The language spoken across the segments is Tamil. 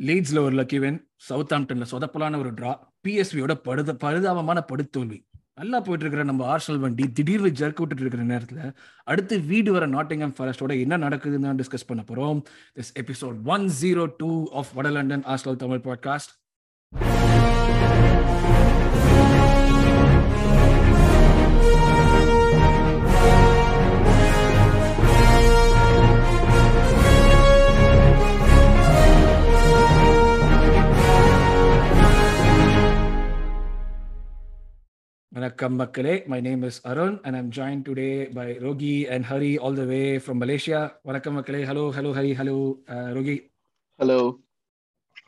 லீட்ஸ்ல ஒரு லக்கி சவுத் ஆம்டன்ல சொதப்பலான ஒரு டிரா பிஎஸ்வியோட படுத பரிதாபமான படுத்தோல்வி நல்லா போயிட்டு இருக்கிற நம்ம ஆர்சனல் வண்டி திடீர்னு ஜர்க் விட்டுட்டு இருக்கிற நேரத்துல அடுத்து வீடு வர நாட்டிங்ஹாம் ஃபாரஸ்டோட என்ன நடக்குதுன்னு டிஸ்கஸ் பண்ண போறோம். This episode one zero two of வட London Arsenal Tamil podcast Vanakkam Makkale. My name is Arun and I'm joined today by Rogi and Hari all the way from Malaysia. Vanakkam Makkale. Hello, hello, Hari. Hello, uh, Rogi. Hello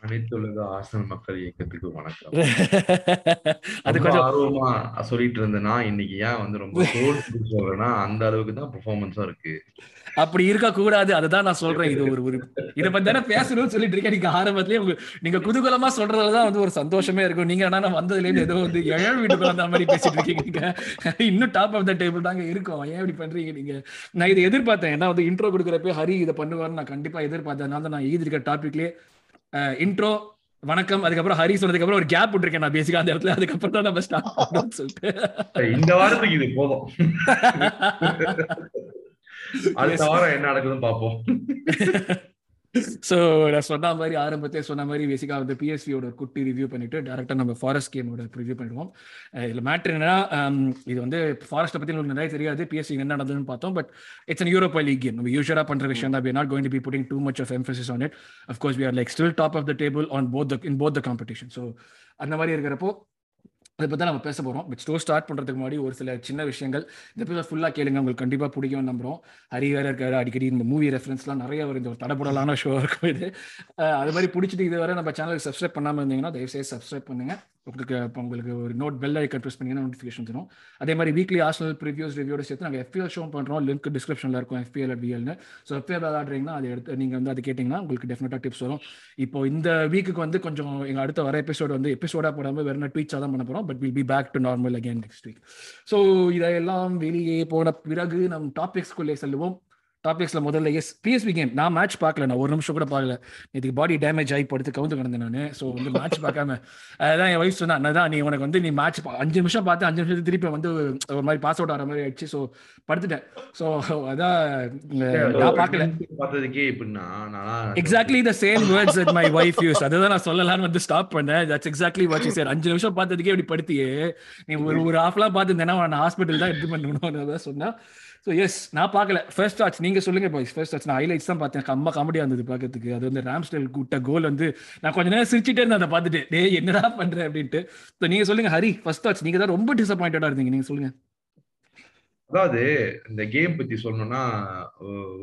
அனைத்துலக ஆசனல் மக்கள் இயக்கத்துக்கு வணக்கம். அது கொஞ்சம் ஆர்வமா சொல்லிட்டு இருந்தேன்னா இன்னைக்கு ஏன் வந்து ரொம்ப சொல்றேன்னா அந்த அளவுக்கு தான் பெர்ஃபார்மன்ஸா இருக்கு. அப்படி இருக்க கூடாது அதுதான் நான் சொல்றேன். இது ஒரு ஒரு இத பத்தி தானே பேசணும்னு சொல்லிட்டு இருக்கேன். நீங்க ஆரம்பத்திலேயே உங்க நீங்க குதூகலமா சொல்றதுலதான் வந்து ஒரு சந்தோஷமே இருக்கும். நீங்க ஆனா நான் வந்ததுல இருந்து ஏதோ வந்து ஏழு வீட்டுக்குள்ள அந்த மாதிரி பேசிட்டு இருக்கீங்க நீங்க? இன்னும் டாப் ஆஃப் த டேபிள் தாங்க இருக்கும். ஏன் இப்படி பண்றீங்க நீங்க? நான் இதை எதிர்பார்த்தேன். ஏன்னா வந்து இன்ட்ரோ கொடுக்குறப்ப ஹரி இதை பண்ணுவார்னு நான் கண்டிப்பா எதிர்பார்த்தேன். நான் எழுதிருக்க டாபிக்லயே இன்ட்ரோ வணக்கம் அதுக்கப்புறம் ஹரி சொன்னதுக்கு அப்புறம் ஒரு கேப் விட்டுருக்கேன் நான் பேசிக்கா அந்த இடத்துல. அதுக்கப்புறம் தான் நம்ம ஸ்டார்ட் பண்ணணும்னு சொல்லிட்டு. இந்த வாரத்துக்கு இது போதும். அடுத்த வாரம் என்ன நடக்குதுன்னு பாப்போம் ஸோ நான் சொன்ன மாதிரி ஆரம்பத்திலே சொன்ன மாதிரி பேசிக்காக வந்து பிஎஸ்வியோட குட்டி ரிவ்யூ பண்ணிட்டு டேரக்டா நம்ம ஃபாரஸ்ட் கேமோட ரிவ்யூ பண்ணிடுவோம். இதில் மேட்ரு என்னன்னா இது வந்து ஃபாரஸ்ட்டை பற்றி உங்களுக்கு நிறைய தெரியாது பிஎஸ்சி என்ன நடந்ததுன்னு பார்த்தோம் but it's an Europa league game நம்ம யூஸ்வலா பண்ற விஷயம் தான் not going to be putting too much of emphasis on it of course we are like still top of the table on both in both the competition so அந்த மாதிரி இருக்கிறப்போ அதை பற்றி நம்ம பேச போகிறோம் பட் ஸ்டோர் ஸ்டார்ட் பண்ணுறதுக்கு முன்னாடி ஒரு சில சின்ன விஷயங்கள். இந்த எபிசோட் ஃபுல்லாக கேளுங்க. உங்களுக்கு கண்டிப்பாக பிடிக்கும் நம்புறோம். ஹரி வேற இருக்காரு. அடிக்கடி இந்த மூவி ரெஃபரன்ஸ்லாம் நிறைய வரும் இந்த ஒரு தடப்படலான ஷோ இருக்கும் இது. அது மாதிரி பிடிச்சிட்டு இது வரை நம்ம சேனலுக்கு சப்ஸ்கிரைப் பண்ணாமல் இருந்தீங்கன்னா தயவுசெய்து சப்ஸ்கிரைப் பண்ணுங்க. உங்களுக்கு இப்போ உங்களுக்கு ஒரு நோட் பெல் ஐக்கன் ப்ரெஸ் பண்ணீங்கன்னா நோட்டிஃபிகேஷன் தரும் அதே மாதிரி வீக்லி ஆர்சனல் ப்ரிவியூஸ் ரிவ்யூட சேர்த்து நாங்கள் எஃபிஎல் ஷோ பண்ணுறோம் லிங்க் டிஸ்கிரிப்ஷனில் இருக்கும் எஃபிஎல் விஎல்னு ஸோ எஃபிஎல் விளாடுறீங்கன்னா அதை எடுத்து நீங்கள் வந்து அது கேட்டிங்கன்னா உங்களுக்கு டெஃபினட்டாக டிப்ஸ் வரும். இப்போ இந்த வீக்குக்கு வந்து கொஞ்சம் எங்கள் அடுத்த வர எபிசோட் வந்து எபிசோடாக போடாமல் வேறு ட்வீட்ஸாக தான் பண்ண போகிறோம் but will be back to normal again next week so இதையெல்லாம் வெளியே போன பிறகு நம் டாபிக்ஸ்குள்ளே செல்லுவோம். டாபிக்ஸ்ல முதல்ல எஸ் பிஎஸ்பி கேம் நான் மேட்ச் பார்க்கல. நான் ஒரு நிமிஷம் கூட பார்க்கல. இதுக்கு பாடி டேமேஜ் ஆகி படுத்து கவுந்து கிடந்தேன் நான். ஸோ வந்து மேட்ச் பார்க்காம அதான் என் வயசு சொன்னா அதான் நீ உனக்கு வந்து நீ மேட்ச் அஞ்சு நிமிஷம் பார்த்து அஞ்சு நிமிஷத்துக்கு திருப்பி வந்து ஒரு மாதிரி பாஸ் அவுட் ஆகிற மாதிரி ஆயிடுச்சு. ஸோ படுத்துட்டேன். ஸோ அதான் நான் பார்க்கல. பார்த்ததுக்கே எப்படின்னா exactly the same words at my wife use அதுதான் நான் சொல்லலாம்னு வந்து ஸ்டாப் பண்ணேன். That's exactly what you sir அஞ்சு நிமிஷம் பார்த்ததுக்கே இப்படி படுத்தியே. நீ ஒரு ஒரு ஹாஃப்லாம் பார்த்துருந்தேன்னா நான் ஹாஸ்பிட்டல் தான் எடுத்து பண்ணணும் சொன்னா. ஸோ எஸ் நான் பார்க்கல. ஃபர்ஸ்ட் வாட்ச் நீங்க சொல்லுங்க பாய்ஸ் ஃபர்ஸ்ட் வாட்ச் நான் ஹைலைட்ஸ் தான் பார்த்தேன். அம்மா காமெடியா இருந்தது பார்க்கறதுக்கு. அது வந்து ராம்ஸ்டெல் கூட்ட கோல் வந்து நான் கொஞ்ச நேரம் சிரிச்சிட்டே இருந்தேன் அதை பார்த்துட்டு. டே என்னடா பண்றேன் அப்படின்ட்டு. ஸோ நீங்க சொல்லுங்க ஹரி ஃபர்ஸ்ட் ஆட்ச் நீங்க தான் ரொம்ப டிசப்பாயிண்டடா இருந்தீங்க. நீங்க சொல்லுங்க. அதாவது இந்த கேம் பத்தி சொல்லணும்னா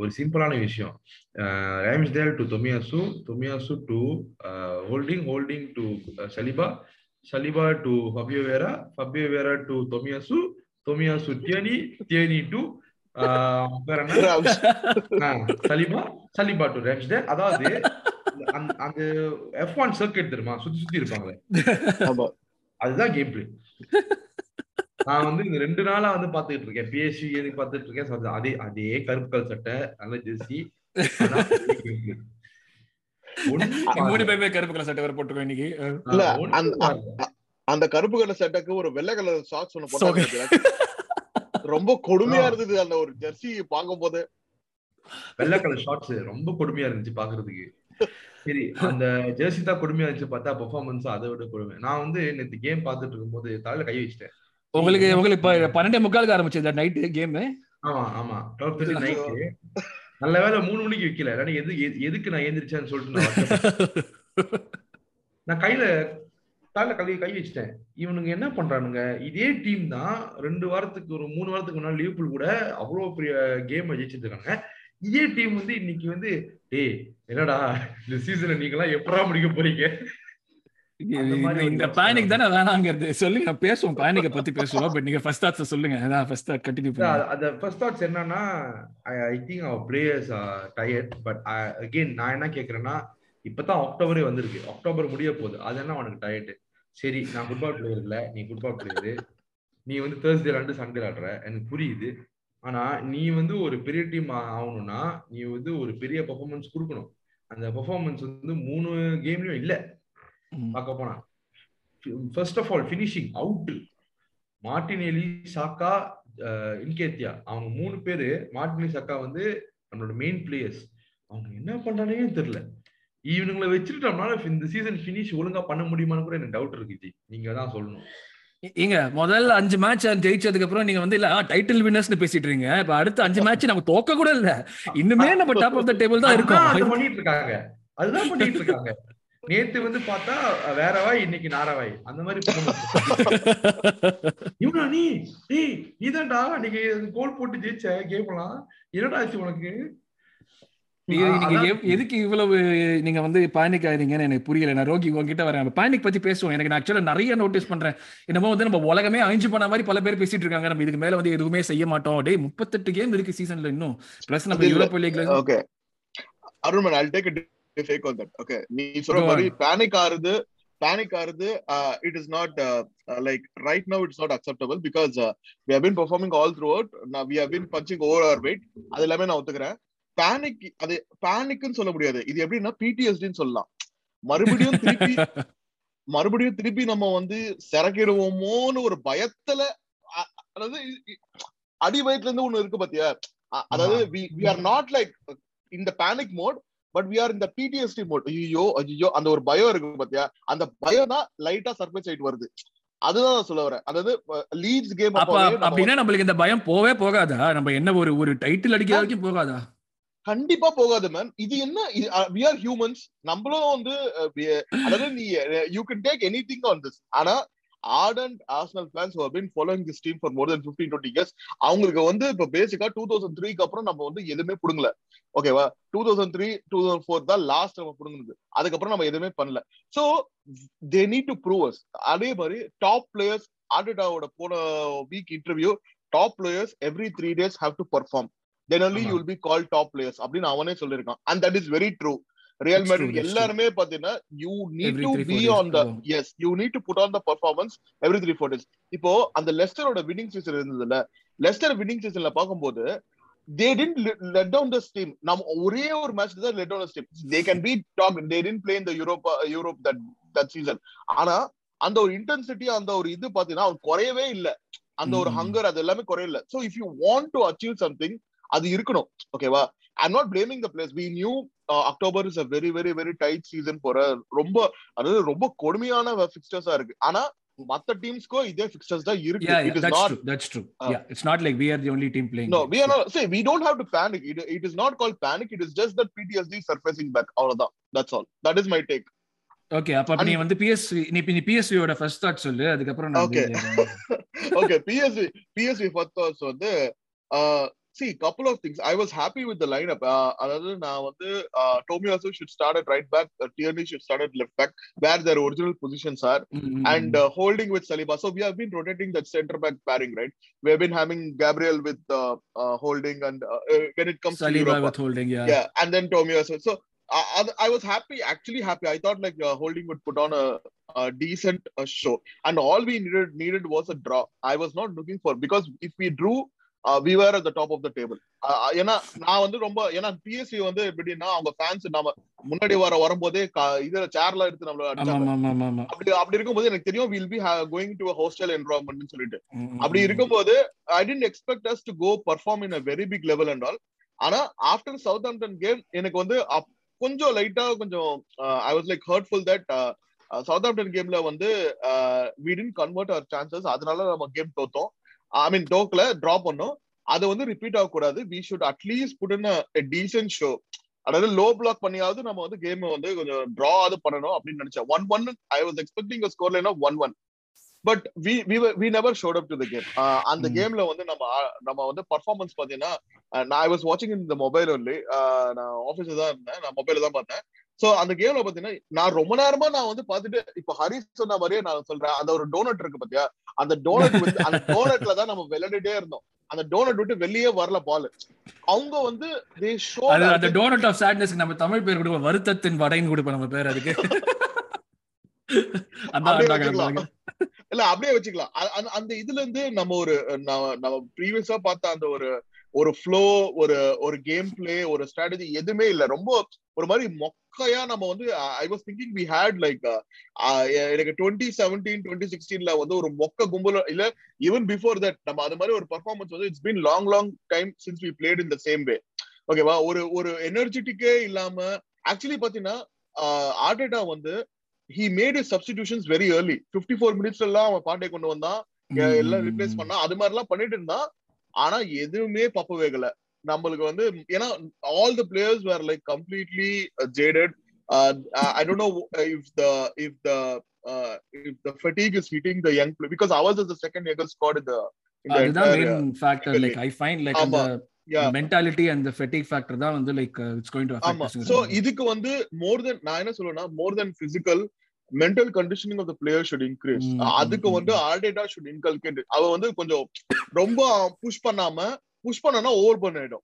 ஒரு சிம்பிளான விஷயம். Ramsdale to Tomiyasu Tomiyasu to Holding Holding to Saliba Saliba to Fabio Vieira Fabio Vieira to Tomiyasu Tomiyasu Tierney Tierney to வேற என்ன? சலிபா சலிபா டு ரேம்ஸ்டேல் அதாவது அந்த- எஃப் ஒன் சர்க்கிட் தெரியுமா? சுத்தி சுத்தி இருப்பாங்களே. ஆமா. அதுதான் கேம் பிளே நான் வந்து இந்த ரெண்டு நாளா வந்து பாத்துக்கிட்டு இருக்கேன். பிஎஸ்சி எதுக்கு பாத்துட்டு இருக்கேன். so அதே அதே கருப்பு கல் சட்டை நல்ல ஜெர்சி. மூணு பேருமே கருப்பு கலர் சட்டை வேற போட்டுருக்கோம் இன்னைக்கு. அந்த- கருப்பு கலர் சட்டைக்கு ஒரு வெள்ளை கலர் சாக்ஸ் ஒண்ணு போட்டாங்க பாத்தியா? ரொம்ப கொடுமையா இருந்தது அந்த ஒரு ஜெர்சி பார்க்கும் போது வெள்ளை கலர் ஷார்ட்ஸ் ரொம்ப கொடுமையா இருந்துச்சு பாக்குறதுக்கு சரி அந்த ஜெர்சி தான் கொடுமையா இருந்துச்சு பார்த்தா பெர்ஃபார்மன்ஸ் அதை விட கொடுமை. நான் வந்து நேத்து கேம் பார்த்துட்டு இருக்கும்போது தலையில கை வச்சிட்டேன். உங்களுக்கு உங்களுக்கு இப்ப பன்னெண்டே முக்காலுக்கு ஆரம்பிச்சது நைட்டு கேம் ஆமா ஆமா. டுவெல் தேர்ட்டி நைட்டு நல்ல வேளை மூணு மணிக்கு வைக்கல. எது எது- எதுக்கு நான் எந்திரிச்சேன்னு சொல்லிட்டு. நான் கையில காலைல கை கை வச்சிட்டேன். இவனுங்க என்ன பண்றானுங்க? இதே டீம் தான் ரெண்டு வாரத்துக்கு ஒரு மூணு வாரத்துக்கு முன்னாடி லிவர்பூல் கூட அவ்வளவு பெரிய கேம் ஜெயிச்சிட்டு இருக்காங்க இதே டீம் வந்து இன்னைக்கு வந்து டேய் என்னடா இந்த சீசனை நீங்க எல்லாம் எப்படா முடிக்க போறீங்க? இந்த- பேனிக் தானே வேணாங்கிறது. சொல்லுங்க பேசுவோம் பேனிக்க பத்தி பேசுவோம். பட் நீங்க ஃபர்ஸ்ட் தாட்ஸ் சொல்லுங்க. அதான் ஃபர்ஸ்ட் தாட் கண்டினியூ பண்ணுங்க. அந்த ஃபர்ஸ்ட் தாட்ஸ் என்னன்னா I think our players tired but again நான் என்ன கேக்குறேன்னா இப்பதான் அக்டோபரே வந்திருக்கு. அக்டோபர் முடிய போகுது. அது என்ன உனக்கு டயர்ட் சரி நான் ஃபுட்பால் பிளேயர் இல்ல நீ ஃபுட்பால் பிளேயர் நீ வந்து தேர்ஸ்டே விளாண்டு சண்டே விளாடுற எனக்கு புரியுது. ஆனா நீ வந்து ஒரு பெரிய டீம் ஆகணும்னா நீ வந்து ஒரு பெரிய பெர்ஃபார்மன்ஸ் கொடுக்கணும். அந்த பெர்ஃபார்மன்ஸ் வந்து மூணு கேம்லயும் இல்ல. பார்க்க போனா. First of all finishing out Martinelli Saka Nketiah. அவங்க மூணு பேரு மார்டினெலி சாக்கா வந்து நம்மளோட மெயின் பிளேயர்ஸ் அவங்க என்ன பண்றானே தெரியல. இவனுங்களை வச்சுட்டு நம்மளால இந்த சீசன் ஃபினிஷ் ஒழுங்கா பண்ண முடியுமான்னு கூட எனக்கு டவுட் இருக்கு ஜி. நீங்க தான் சொல்லணும். இங்க முதல்ல அஞ்சு மேட்ச் ஜெயிச்சதுக்கு அப்புறம் நீங்க வந்து இல்ல டைட்டில் வின்னர்ஸ்னு பேசிட்டு இருக்கீங்க இப்ப அடுத்த அஞ்சு மேட்ச் நம்ம தோக்க கூட இல்ல. இன்னுமே நம்ம டாப் ஆஃப் த டேபிள் தான் இருக்கோம். பண்ணிட்டு இருக்காங்க. அதுதான் பண்ணிட்டு இருக்காங்க. நேத்து வந்து பார்த்தா வேற வாய் இன்னைக்கு நாரவாய் அந்த மாதிரி இவனா நீ? டேய் நீதான்டா. நீங்க கோல் போட்டு ஜெயிச்ச கேம்லாம் என்னடா ஆச்சு உனக்கு நீங்க ஆ, நீங்க அதான். எவ்- எதுக்கு இவ்வளவு நீங்க வந்து பேனிக் ஆயிருங்கன்னு எனக்கு புரியல. நான் ரோகி உங்ககிட்ட வரேன். பேனிக் பத்தி பேசுவோம். எனக்கு நான் ஆக்சுவலா நிறைய நோட்டீஸ் பண்றேன். என்னமோ வந்து நம்ம உலகமே அழிஞ்சு பண்ண மாதிரி பல பேர் பேசிட்டு இருக்காங்க. நம்ம இதுக்கு மேல வந்து எதுவுமே செய்ய மாட்டோம். டேய் முப்பத்தெட்டு கேம் இருக்கு சீசன்ல இன்னும். பிளஸ் நம்ம. யூரோப் லீக்ல okay அருண்மன் I take fake on that okay நீ சொல்ற மாதிரி பேனிக் ஆறுது. பேனிக் ஆறுது. It is not like right now it's not acceptable because we have been performing all throughout we have been punching over our weight அது எல்லாமே நான் ஒத்துக்கிறேன். பேனிக் அது பேனிக்னு சொல்ல முடியாது. இது எப்படின்னா பிடிஎஸ்டின்னு சொல்லலாம். மறுபடியும் திருப்பி மறுபடியும் திருப்பி நம்ம வந்து சிறக்கிடுவோமோன்னு ஒரு பயத்துல அதாவது அடி வயிற்றுல இருந்து ஒண்ணு இருக்கு பாத்தியா? அதாவது வி ஆர் நாட் லைக் இந்த panic mode but we are இந்த பிடிஎஸ்டி மோட் ஐயோ ஐயோ அந்த ஒரு பயம் இருக்கு பாத்தியா? அந்த பயம் தான் லைட்டா சர்ஃபேஸ் ஆயிட்டு வருது. அதுதான் நான் சொல்ல வரேன். அதாவது லீட்ஸ் கேம் அப்ப அப்படின்னா நம்மளுக்கு இந்த பயம் போவே போகாதா? நம்ம என்ன ஒரு ஒரு டைட்டில் அடிக்கிற வரைக்கும் போகாதா? கண்டிப்பா போகாது மேம் இது என்ன? வி ஆர் ஹியூமன்ஸ் நம்மளும் வந்து uh, அதாவது நீ you can take anything on this ஆனா ardent Arsenal fans have been following this team for more than than 15 20 அவங்களுக்கு வந்து இப்ப பேசிக்கா டூ தௌசண்ட் த்ரீக்கு அப்புறம் நம்ம வந்து எதுவுமே புடுங்கல. ஓகேவா two thousand three two thousand four தான் லாஸ்ட் நம்ம புடுங்குனது. அதுக்கப்புறம் நம்ம எதுவுமே பண்ணல. So they need to prove us அதே மாதிரி டாப் பிளேயர்ஸ் ஆர்டிட்டாவோட போன week interview top players every three days have to perform then only ஆமா. you will be called top players அப்படின்னு அவனே சொல்லியிருக்கான் and that is very true Real Madrid true. எல்லாருமே பாத்தீங்கன்னா you need to be. On the. As you need to put on the performance every three four days இப்போ அந்த லெஸ்டரோட வின்னிங் சீசன் இருந்ததுல லெஸ்டர் வின்னிங் சீசன்ல பார்க்கும்போது they tend let down the team நம்ம ஒரே ஒரு மேட்ச் தான் let down team they can be talk they tend play இந்த Europe Europe that that season ஆனா அந்த ஒரு இன்டென்சிட்டி அந்த ஒரு இது பாத்தீங்கன்னா அவன் குறையவே இல்ல அந்த ஒரு. ஹங்கர் அது எல்லாமே குறையல so if you want to achieve something அது இருக்கணும் ஓகேவா I'm not blaming the plays we new October is a very very very tight season போற ரொம்ப அதாவது ரொம்ப கொடுமையான ஃபிக்ஸ்டர்ஸா இருக்கு ஆனா மத்த டீம்ஸ்க்கும் இதே ஃபிக்ஸ்டர்ஸ் தான் இருக்கு it is not. Uh, yeah, it's not like we are the only team playing. no it. we are not say we don't have to panic it, it is not called panic it is just that ptsd surfacing back அவ்வளவுதான் that's all that is my take okay அப்ப நீ வந்து பிஎஸ்வி நீ நீ பிஎஸ்வியோட ஃபர்ஸ்ட் தாட் சொல்லு அதுக்கப்புறம் நான் Okay. okay psv psv first thoughts வந்து uh see, couple of things. I was happy with the lineup. Uh, another now, uh, also should start at right back. Uh, Tierney should start at left back, where their original positions are, mm-hmm. and uh, holding with Saliba. So we have been rotating that centre back pairing, right? We have been having Gabriel with uh, uh holding, and uh, uh when it comes Saliba to Europa, with holding, yeah, yeah, and then Tommy also. So I, I, was happy, actually happy. I thought like uh, Holding would put on a, a decent uh, show, and all we needed needed was a draw. I was not looking for because if we drew, We were at the top of the table. Uh, ஏன்னா நான் வந்து ரொம்ப ஏன்னா பிஎஸ்சி வந்து எப்படின்னா அவங்க ஃபேன்ஸ் நம்ம முன்னாடி வர வரும்போதே இதுல சேர்ல எடுத்து நம்மள அப்படி அப்படி இருக்கும்போது எனக்கு தெரியும் will be going to hostile environment சொல்லிட்டு. அப்படி. இருக்கும்போது I tend expect us to go perform in a very big level and all ஆனா ஆஃப்டர் சவுத் ஆம்டன் கேம் எனக்கு வந்து கொஞ்சம் லைட்டா கொஞ்சம் I was like hurtful that Southampton கேம்ல வந்து we tend convert our chances அதனால நம்ம கேம் தோத்தோம். ஐ மீன் டோக்ல டிரா பண்ணோம். அது வந்து ரிப்பீட் ஆகக்கூடாது. We should at least put in decent show அதாவது லோ பிளாக் பண்ணியாவது நம்ம வந்து கேம் வந்து கொஞ்சம் டிரா அது பண்ணணும் அப்படின்னு நினைச்சேன் one one I was expecting score line one one but we we never showed up to the game அந்த. கேம்ல வந்து நம்ம நம்ம வந்து பர்ஃபார்மன்ஸ் பாத்தீங்கன்னா நான் ஐ வாஸ் வாட்சிங் இந்த மொபைல் ஒன்லி நான் ஆஃபீஸ்ல தான் இருந்தேன். நான் மொபைல தான் பார்த்தேன். சோ அந்த கேம்ல பாத்தீங்கன்னா நான் ரொம்ப நேரமா நான் வந்து பாத்துட்டு இப்ப ஹரிஸ் சொன்ன மாதிரியே நான் சொல்றேன். அந்த ஒரு டோனட் இருக்கு பாத்தியா? அந்த டோனட் அந்த டோனட்ல தான் நம்ம விளையாடிட்டே இருந்தோம். அந்த டோனட் விட்டு வெளியே வரல பால் அவங்க வந்து தே ஷோ அந்த டோனட் ஆஃப் சாட்னஸ்க்கு நம்ம தமிழ் பேர் கொடுப்போம் வருத்தத்தின் வடைன்னு கொடுப்போம் நம்ம பேர் அதுக்கு. இல்ல அப்படியே வச்சுக்கலாம். அந்த- இதுல இருந்து நம்ம ஒரு நம்ம நம்ம ப்ரீவியஸா பார்த்த அந்த ஒரு ஒரு ஃப்ளோ ஒரு ஒரு கேம் பிளே ஒரு ஸ்ட்ராட்டஜி எதுவுமே இல்ல. ரொம்ப ஒரு மாதிரி மொக்கையா நம்ம வந்து I was thinking we had like எனக்கு டுவெண்ட்டி செவன்டீன் டுவெண்ட்டி சிக்ஸ்டீன்ல வந்து ஒரு மொக்க கும்பல இல்ல ஈவன் பிஃபோர் தட் நம்ம அது மாதிரி ஒரு பர்ஃபார்மன்ஸ் வந்து it's been long long time since we played in the same way? ஓகேவா ஒரு ஒரு எனர்ஜெட்டிக்கே இல்லாம ஆக்சுவலி பாத்தீங்கன்னா ஆர்டேட்டா வந்து he made is substitutions very early fifty four minutes எல்லாம் அவன் பாண்டே கொண்டு வந்தான். எல்லாம் ரிப்ளேஸ் பண்ணா அது மாதிரி எல்லாம் பண்ணிட்டு இருந்தான். ஆனா எதுவுமே பப்பு வேகல. நம்மளுக்கு வந்து ஏன்னா all the players were like completely jaded I don't know if the if the if the fatigue is hitting the young play because ours is the second younger squad இந்த அதுதான் main factor like I find like அந்த மென்டாலிட்டி அண்ட் ஃபெட்டிக் ஃபேக்டர் தான் வந்து like it's going to so இதுக்கு வந்து மோர் தென் நான் என்ன சொல்லுவேன்னா more than physical mental conditioning of the player should increase அதுக்கு வந்து ஆர்டேட்டா ஷுட் இன்கல்கேட் அவ வந்து கொஞ்சம் ரொம்ப புஷ் பண்ணாம புஷ் பண்ணனா ஓவர் பர்ன் ஆயிடும்.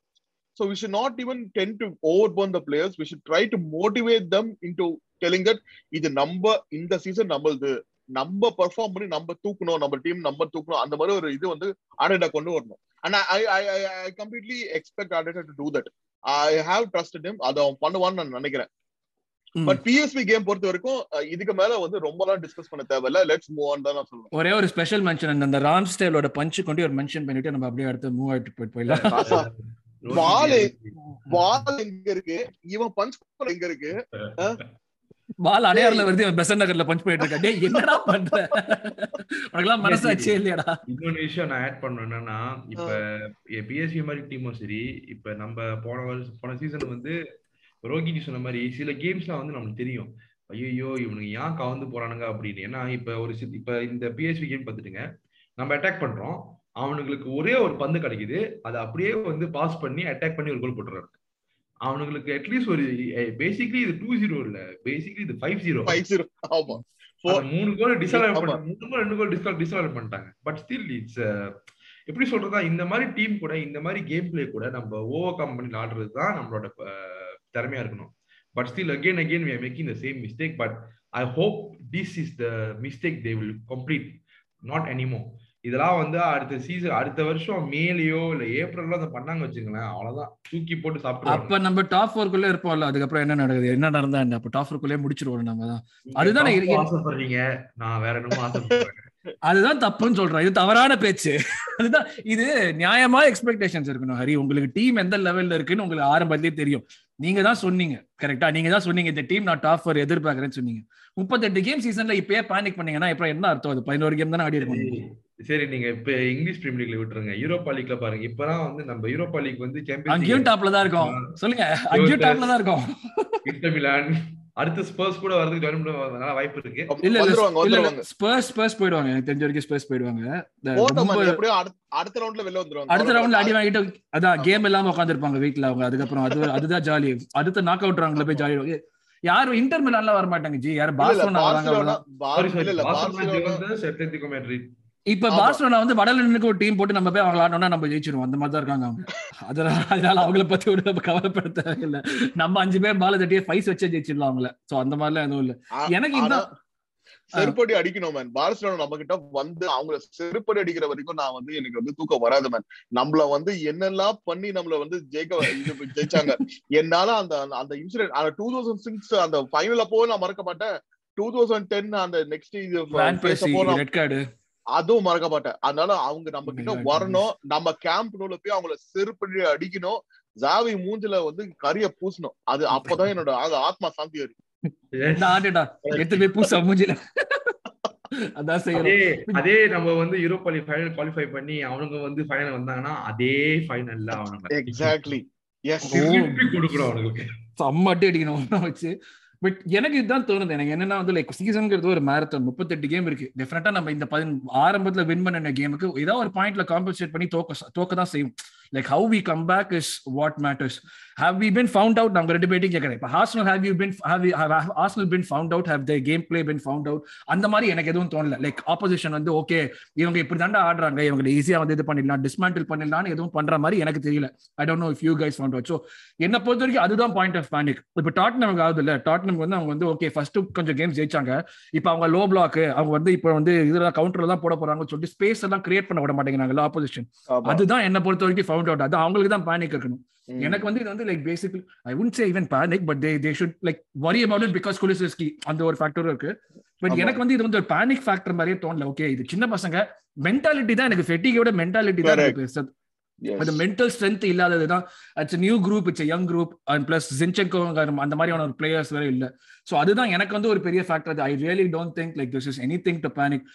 So we should not even tend to over burn the players we should try to motivate them into telling that இது நம்ம இந்த சீசன் நம்மளுது. நம்ம பெர்ஃபார்ம் பண்ணி நம்ம தூக்கணும் நம்ம டீம் நம்ம தூக்கணும் அந்த மாதிரி ஒரு இது வந்து ஆடேட்டா கொண்டு வரணும். And I I I completely expect Arteta to do that I have trust him அதை அவன் பண்ணுவான்னு நான் நினைக்கிறேன். பட் பிஎஸ்பி கேம் பொறுத்த வரைக்கும் இதுக்கு மேல வந்து ரொம்பலாம் டிஸ்கஸ் பண்ண தேவையில்ல. லெட்ஸ் மூவ் ஆன் தான் நான் சொல்லுவேன் ஒரே ஒரு ஸ்பெஷல் மென்ஷன் அந்த ராம் ஸ்டைலோட பஞ்ச் கொண்டு ஒரு மென்ஷன் பண்ணிட்டு நம்ம அப்படியே அடுத்து மூவ் ஆயிட்டு போயிட்டு போயிடலாம். பால் பால் எங்க இருக்கு? இவன் பஞ்ச் எங்க இருக்கு? பால் அடையாறுல வருது இவன் பெசன் நகர்ல பஞ்ச் பண்ணிட்டு இருக்கா? டேய் என்னடா பண்ற? உனக்கெல்லாம் மனசாச்சே இல்லையாடா? இன்னொரு விஷயம் நான் ஆட் பண்ணணும் என்னன்னா இப்ப பிஎஸ்சி மாதிரி டீமும் சரி இப்ப நம்ம போன வருஷம் போன சீசன் வந்து ரோகிணி சொன்ன மாதிரி சில கேம்ஸ்லாம் வந்து நமக்கு தெரியும். ஐயோ இவனுக்கு ஏன் கவர்ந்து போறானுங்க அப்படின்னு. ஏன்னா இப்ப ஒரு இப்ப இந்த பிஎஸ்வி கேம் பார்த்துட்டுங்க. நம்ம அட்டாக் பண்றோம். அவனுங்களுக்கு ஒரே ஒரு பந்து கிடைக்குது. அதை அப்படியே வந்து பாஸ் பண்ணி அட்டாக் பண்ணி ஒரு கோல் போட்டுறாரு. அவனுங்களுக்கு அட்லீஸ்ட் ஒரு பேசிக்லி இது டூ ஜீரோ இல்ல. பேசிக்லி இது ஃபைவ் ஜீரோ ஃபைவ் ஜீரோ ஆமா. மூணு கோல் டிஸ்அலாட் பண்ண மூணு கோல் ரெண்டு கோல் டிஸ்கால் டிஸ்அலாட் பண்ணிட்டாங்க. பட் ஸ்டில் இட்ஸ் எப்படி சொல்றதா இந்த மாதிரி டீம் கூட இந்த மாதிரி கேம் பிளே கூட நம்ம ஓவர் கம் பண்ணி ஆடுறது தான் நம்மளோட திறமையா இருக்கணும். But still again again we are making the same mistake but I hope this is the mistake they will complete not anymore இதெல்லாம் வந்து அடுத்த சீசன் அடுத்த வருஷம் மேலேயோ இல்ல ஏப்ரல்லோ அதை பண்ணாங்க வச்சுங்களேன் அவ்வளவுதான். தூக்கி போட்டு சாப்பிட்டு அப்ப நம்ம டாப் ஃபோர்க்குள்ளே இருப்போம்ல அதுக்கப்புறம் என்ன நடக்குது? என்ன நடந்தா என்ன? அப்ப டாப் ஃபோர்க்குள்ளே முடிச்சிருவோம் நம்ம தான் அதுதான் ஆசைப்படுறீங்க. நான் வேற என்னமோ ஆசைப்படுறேன். அதுதான் தப்புன்னு சொல்றேன். இது தவறான பேச்சு. அதுதான் இது நியாயமா எக்ஸ்பெக்டேஷன்ஸ் இருக்கணும். ஹரி உங்களுக்கு டீம் எந்த லெவல்ல இருக்குன்னு உங்களுக்கு ஆரம்பத்திலே தெரியும். நீங்க தான் சொன்னீங்க கரெக்டா நீங்க தான் சொன்னீங்க இந்த டீம் நான் டாப் ஃபோர் எதிர்பார்க்கறேன்னு சொன்னீங்க. முப்பத்தெட்டு கேம் சீசன்ல இப்பயே பேனிக் பண்ணீங்கன்னா அப்புறம் என்ன அர்த்தம் அது? பதினோரு கேம் தானே ஆடி இருக்கும் சரி நீங்க இப்ப இங்கிலீஷ் பிரீமியர் லீக்ல விட்டுருங்க. யூரோப்பா லீக்ல பாருங்க. இப்பதான் வந்து நம்ம யூரோப்பா லீக் வந்து அங்கேயும் டாப்ல தான் இருக்கும். சொல்லுங்க. அங்கேயும் டாப்ல தான் இருக்கும். Inter Milan. அடுத்த ஸ்பர்ஸ் கூட வரதுக்கு நல்ல வாய்ப்பு இருக்கு. இல்ல இல்ல ஸ்பர்ஸ் ஸ்பர்ஸ் போயிடுவாங்க. எனக்கு தெரிஞ்ச வரைக்கும் ஸ்பர்ஸ் போயிடுவாங்க. அடுத்த ரவுண்ட்ல வெளில வந்துருவாங்க. அடுத்த ரவுண்ட்ல அடி வாங்கிட்டு அதான் கேம் இல்லாம உட்காந்துருப்பாங்க வீட்ல அவங்க. அதுக்கப்புறம் அது அதுதான் ஜாலி அடுத்த நாக் அவுட் ரவுண்ட்ல போய் ஜாலி யாரும் இன்டர் மிலான்ல வர மாட்டாங்க ஜி யாரும் பார்சலோனா வராங்க இப்ப பார்சலோனா வந்து வடலனுக்கு ஒரு டீம் போட்டு நம்ம போய் அவங்க ஆடணும்னா நம்ம ஜெயிச்சிருவோம். அந்த மாதிரி தான் இருக்காங்க அவங்க. அதனால அதனால அவங்கள பத்தி ஒரு நம்ம கவலைப்பட தேவையில்ல நம்ம அஞ்சு பேர் பால தட்டியே ஃபைஸ் வச்சே ஜெயிச்சிடலாம் அவங்கள. சோ அந்த மாதிரிலாம் எதுவும் இல்ல. எனக்கு இந்த செருப்படி அடிக்கணும் மேன் பார்சலோனா நம்ம கிட்ட வந்து அவங்கள செருப்படி அடிக்கிற வரைக்கும் நான் வந்து எனக்கு வந்து தூக்கம் வராது மேன் நம்மள வந்து என்னெல்லாம் பண்ணி நம்மள வந்து ஜெயிக்க ஜெயிச்சாங்க. என்னால அந்த அந்த இன்சிடென்ட் அந்த டூ தௌசண்ட் சிக்ஸ் அந்த ஃபைனல் அப்போ நான் மறக்க மாட்டேன். டூ தௌசண்ட் டென் அந்த நெக்ஸ்ட் இது அதுவும் மறக்க மாட்டேன். அதனால அவங்க நம்ம கிட்ட வரணும். நம்ம கேம்ப் நூல போய் அவங்கள செருப்படி அடிக்கணும். ஜாவி மூஞ்சில வந்து கரிய பூசணும். அது அப்பதான் என்னோட ஆத்மா சாந்தி வரும். எடுத்து பூசா மூஞ்சில. அதான் செய்யணும். அதே நம்ம வந்து யூரோப்பா லீக் ஃபைனல் குவாலிஃபை பண்ணி அவனுங்க வந்து ஃபைனல் வந்தாங்கன்னா அதே ஃபைனல்ல அவனுங்க. எக்ஸாக்ட்லி எஸ் கொடுக்கணும் அவனுங்களுக்கு. செம்மட்டி அடிக்கணும். வச்சு. பட் எனக்கு இதுதான் தோணுது. எனக்கு என்னன்னா வந்து லைக் சீசன்ங்கிறது ஒரு மேரத்தான் முப்பத்தெட்டு கேம் இருக்கு. டெஃபினட்டா நம்ம இந்த பதின் ஆரம்பத்துல வின் பண்ண கேமுக்கு ஏதாவது ஒரு பாயிண்ட்ல காம்பன்சேட் பண்ணி தோக்க தோக்க தான் செய்யும். Like how we come back is what matters have we been found out நாங்க ரெண்டு பேட்டையும் கேட்கறேன். இப்போ Arsenal have you been have Arsenal been found out how the game play been found out அந்த மாதிரி எனக்கு எதுவும் தோணல. லைக் ஆப்போசிஷன் வந்து ஓகே இவங்க இப்படி தாண்டா ஆடுறாங்க. இவங்க ஈஸியா வந்து இது பண்ணிடலாம். டிஸ்மேண்டில் பண்ணிடலாம்னு எதுவும் பண்ற மாதிரி எனக்கு தெரியல. I don't know if you guys found out so என்ன பொறுத்த வரைக்கும் அதுதான் பாயிண்ட் ஆஃப் பேனிக் இப்போ டாட்னம் ஆகுது இல்ல டாட்னம் இவங்க வந்து அவங்க வந்து ஓகே ஃபர்ஸ்ட் கொஞ்சம் கேம்ஸ் ஜெயிச்சாங்க. இப்போ அவங்க லோ பிளாக் அவங்க வந்து இப்போ வந்து இதுல கவுண்டர்ல தான் போட போறாங்கன்னு சொல்லிட்டு ஸ்பேஸ் எல்லாம் கிரியேட் பண்ண விட மாட்டேங்கிறாங்க ஆப்போசிஷன். அதுதான் என்ன பொறுத்த வரைக்கும் ஃபவுண்ட் அவுட் அது அவங்களுக்கு தான் பேனிக் இருக்கணும். எனக்கு வந்து இது வந்து like basically I would say even panic but they they should like worry about it because குலிசஸ்கி அந்த ஒரு ஃபேக்டரும் இருக்கு. பட். எனக்கு வந்து இது வந்து ஒரு பேனிக் ஃபேக்டர் மாதிரியே தோணல ஓகே இது சின்ன பசங்க. மென்டாலிட்டி தான் எனக்கு ஃபெட்டிகோட மென்டாலிட்டி தான் எனக்கு அந்த மென்டல் ஸ்ட்ரென்த் இல்லாதது தான் it's new group it's young group and plus Zinchenko அந்த மாதிரியான ஒரு பிளேயர்ஸ் வேற இல்ல. ஸோ அதுதான் எனக்கு வந்து ஒரு பெரிய factor I really don't think like this is anything to panic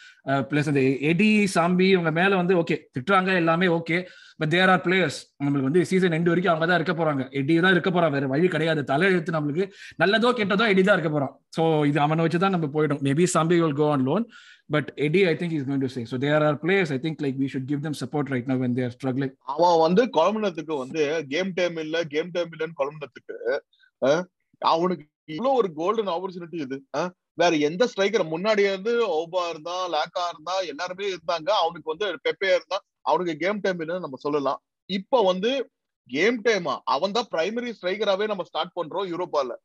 plus அந்த எடி சாம்பி இவங்க மேல வந்து ஓகே திட்டுறாங்க எல்லாமே okay but there are players நம்மளுக்கு வந்து சீசன் எண்டு வரைக்கும் அவங்க தான் இருக்க போறாங்க. எடி தான் இருக்க போறான். வேற வழி கிடையாது. தலை நம்மளுக்கு நல்லதோ கெட்டதோ எடி தான் இருக்க போறான். ஸோ இது அவனை வச்சு தான் நம்ம போயிடும். Maybe Sambi will go on loan but Eddie I think is going to say so there are players I think like we should give them support right now when they're struggling அவன் வந்து குழம்புனத்துக்கு வந்து கேம் டைம் இல்ல கேம் டைம் இல்லன்னு குழம்புனத்துக்கு uh, அவனுக்கு இவ்வளவு ஒரு கோல்டன் ஆப்பர்ச்சுனிட்டி இது. வேற எந்த ஸ்ட்ரைக்கர் முன்னாடி இருந்து ஓபா இருந்தா லேக்கா இருந்தா எல்லாருமே இருந்தாங்க. அவனுக்கு வந்து பெப்பே இருந்தா அவனுக்கு கேம் டைம் இல்லைன்னு நம்ம சொல்லலாம். இப்ப வந்து கேம் டைமா அவன் தான் பிரைமரி ஸ்ட்ரைக்கராவே நம்ம ஸ்டார்ட் பண்றோம் யூரோப்பால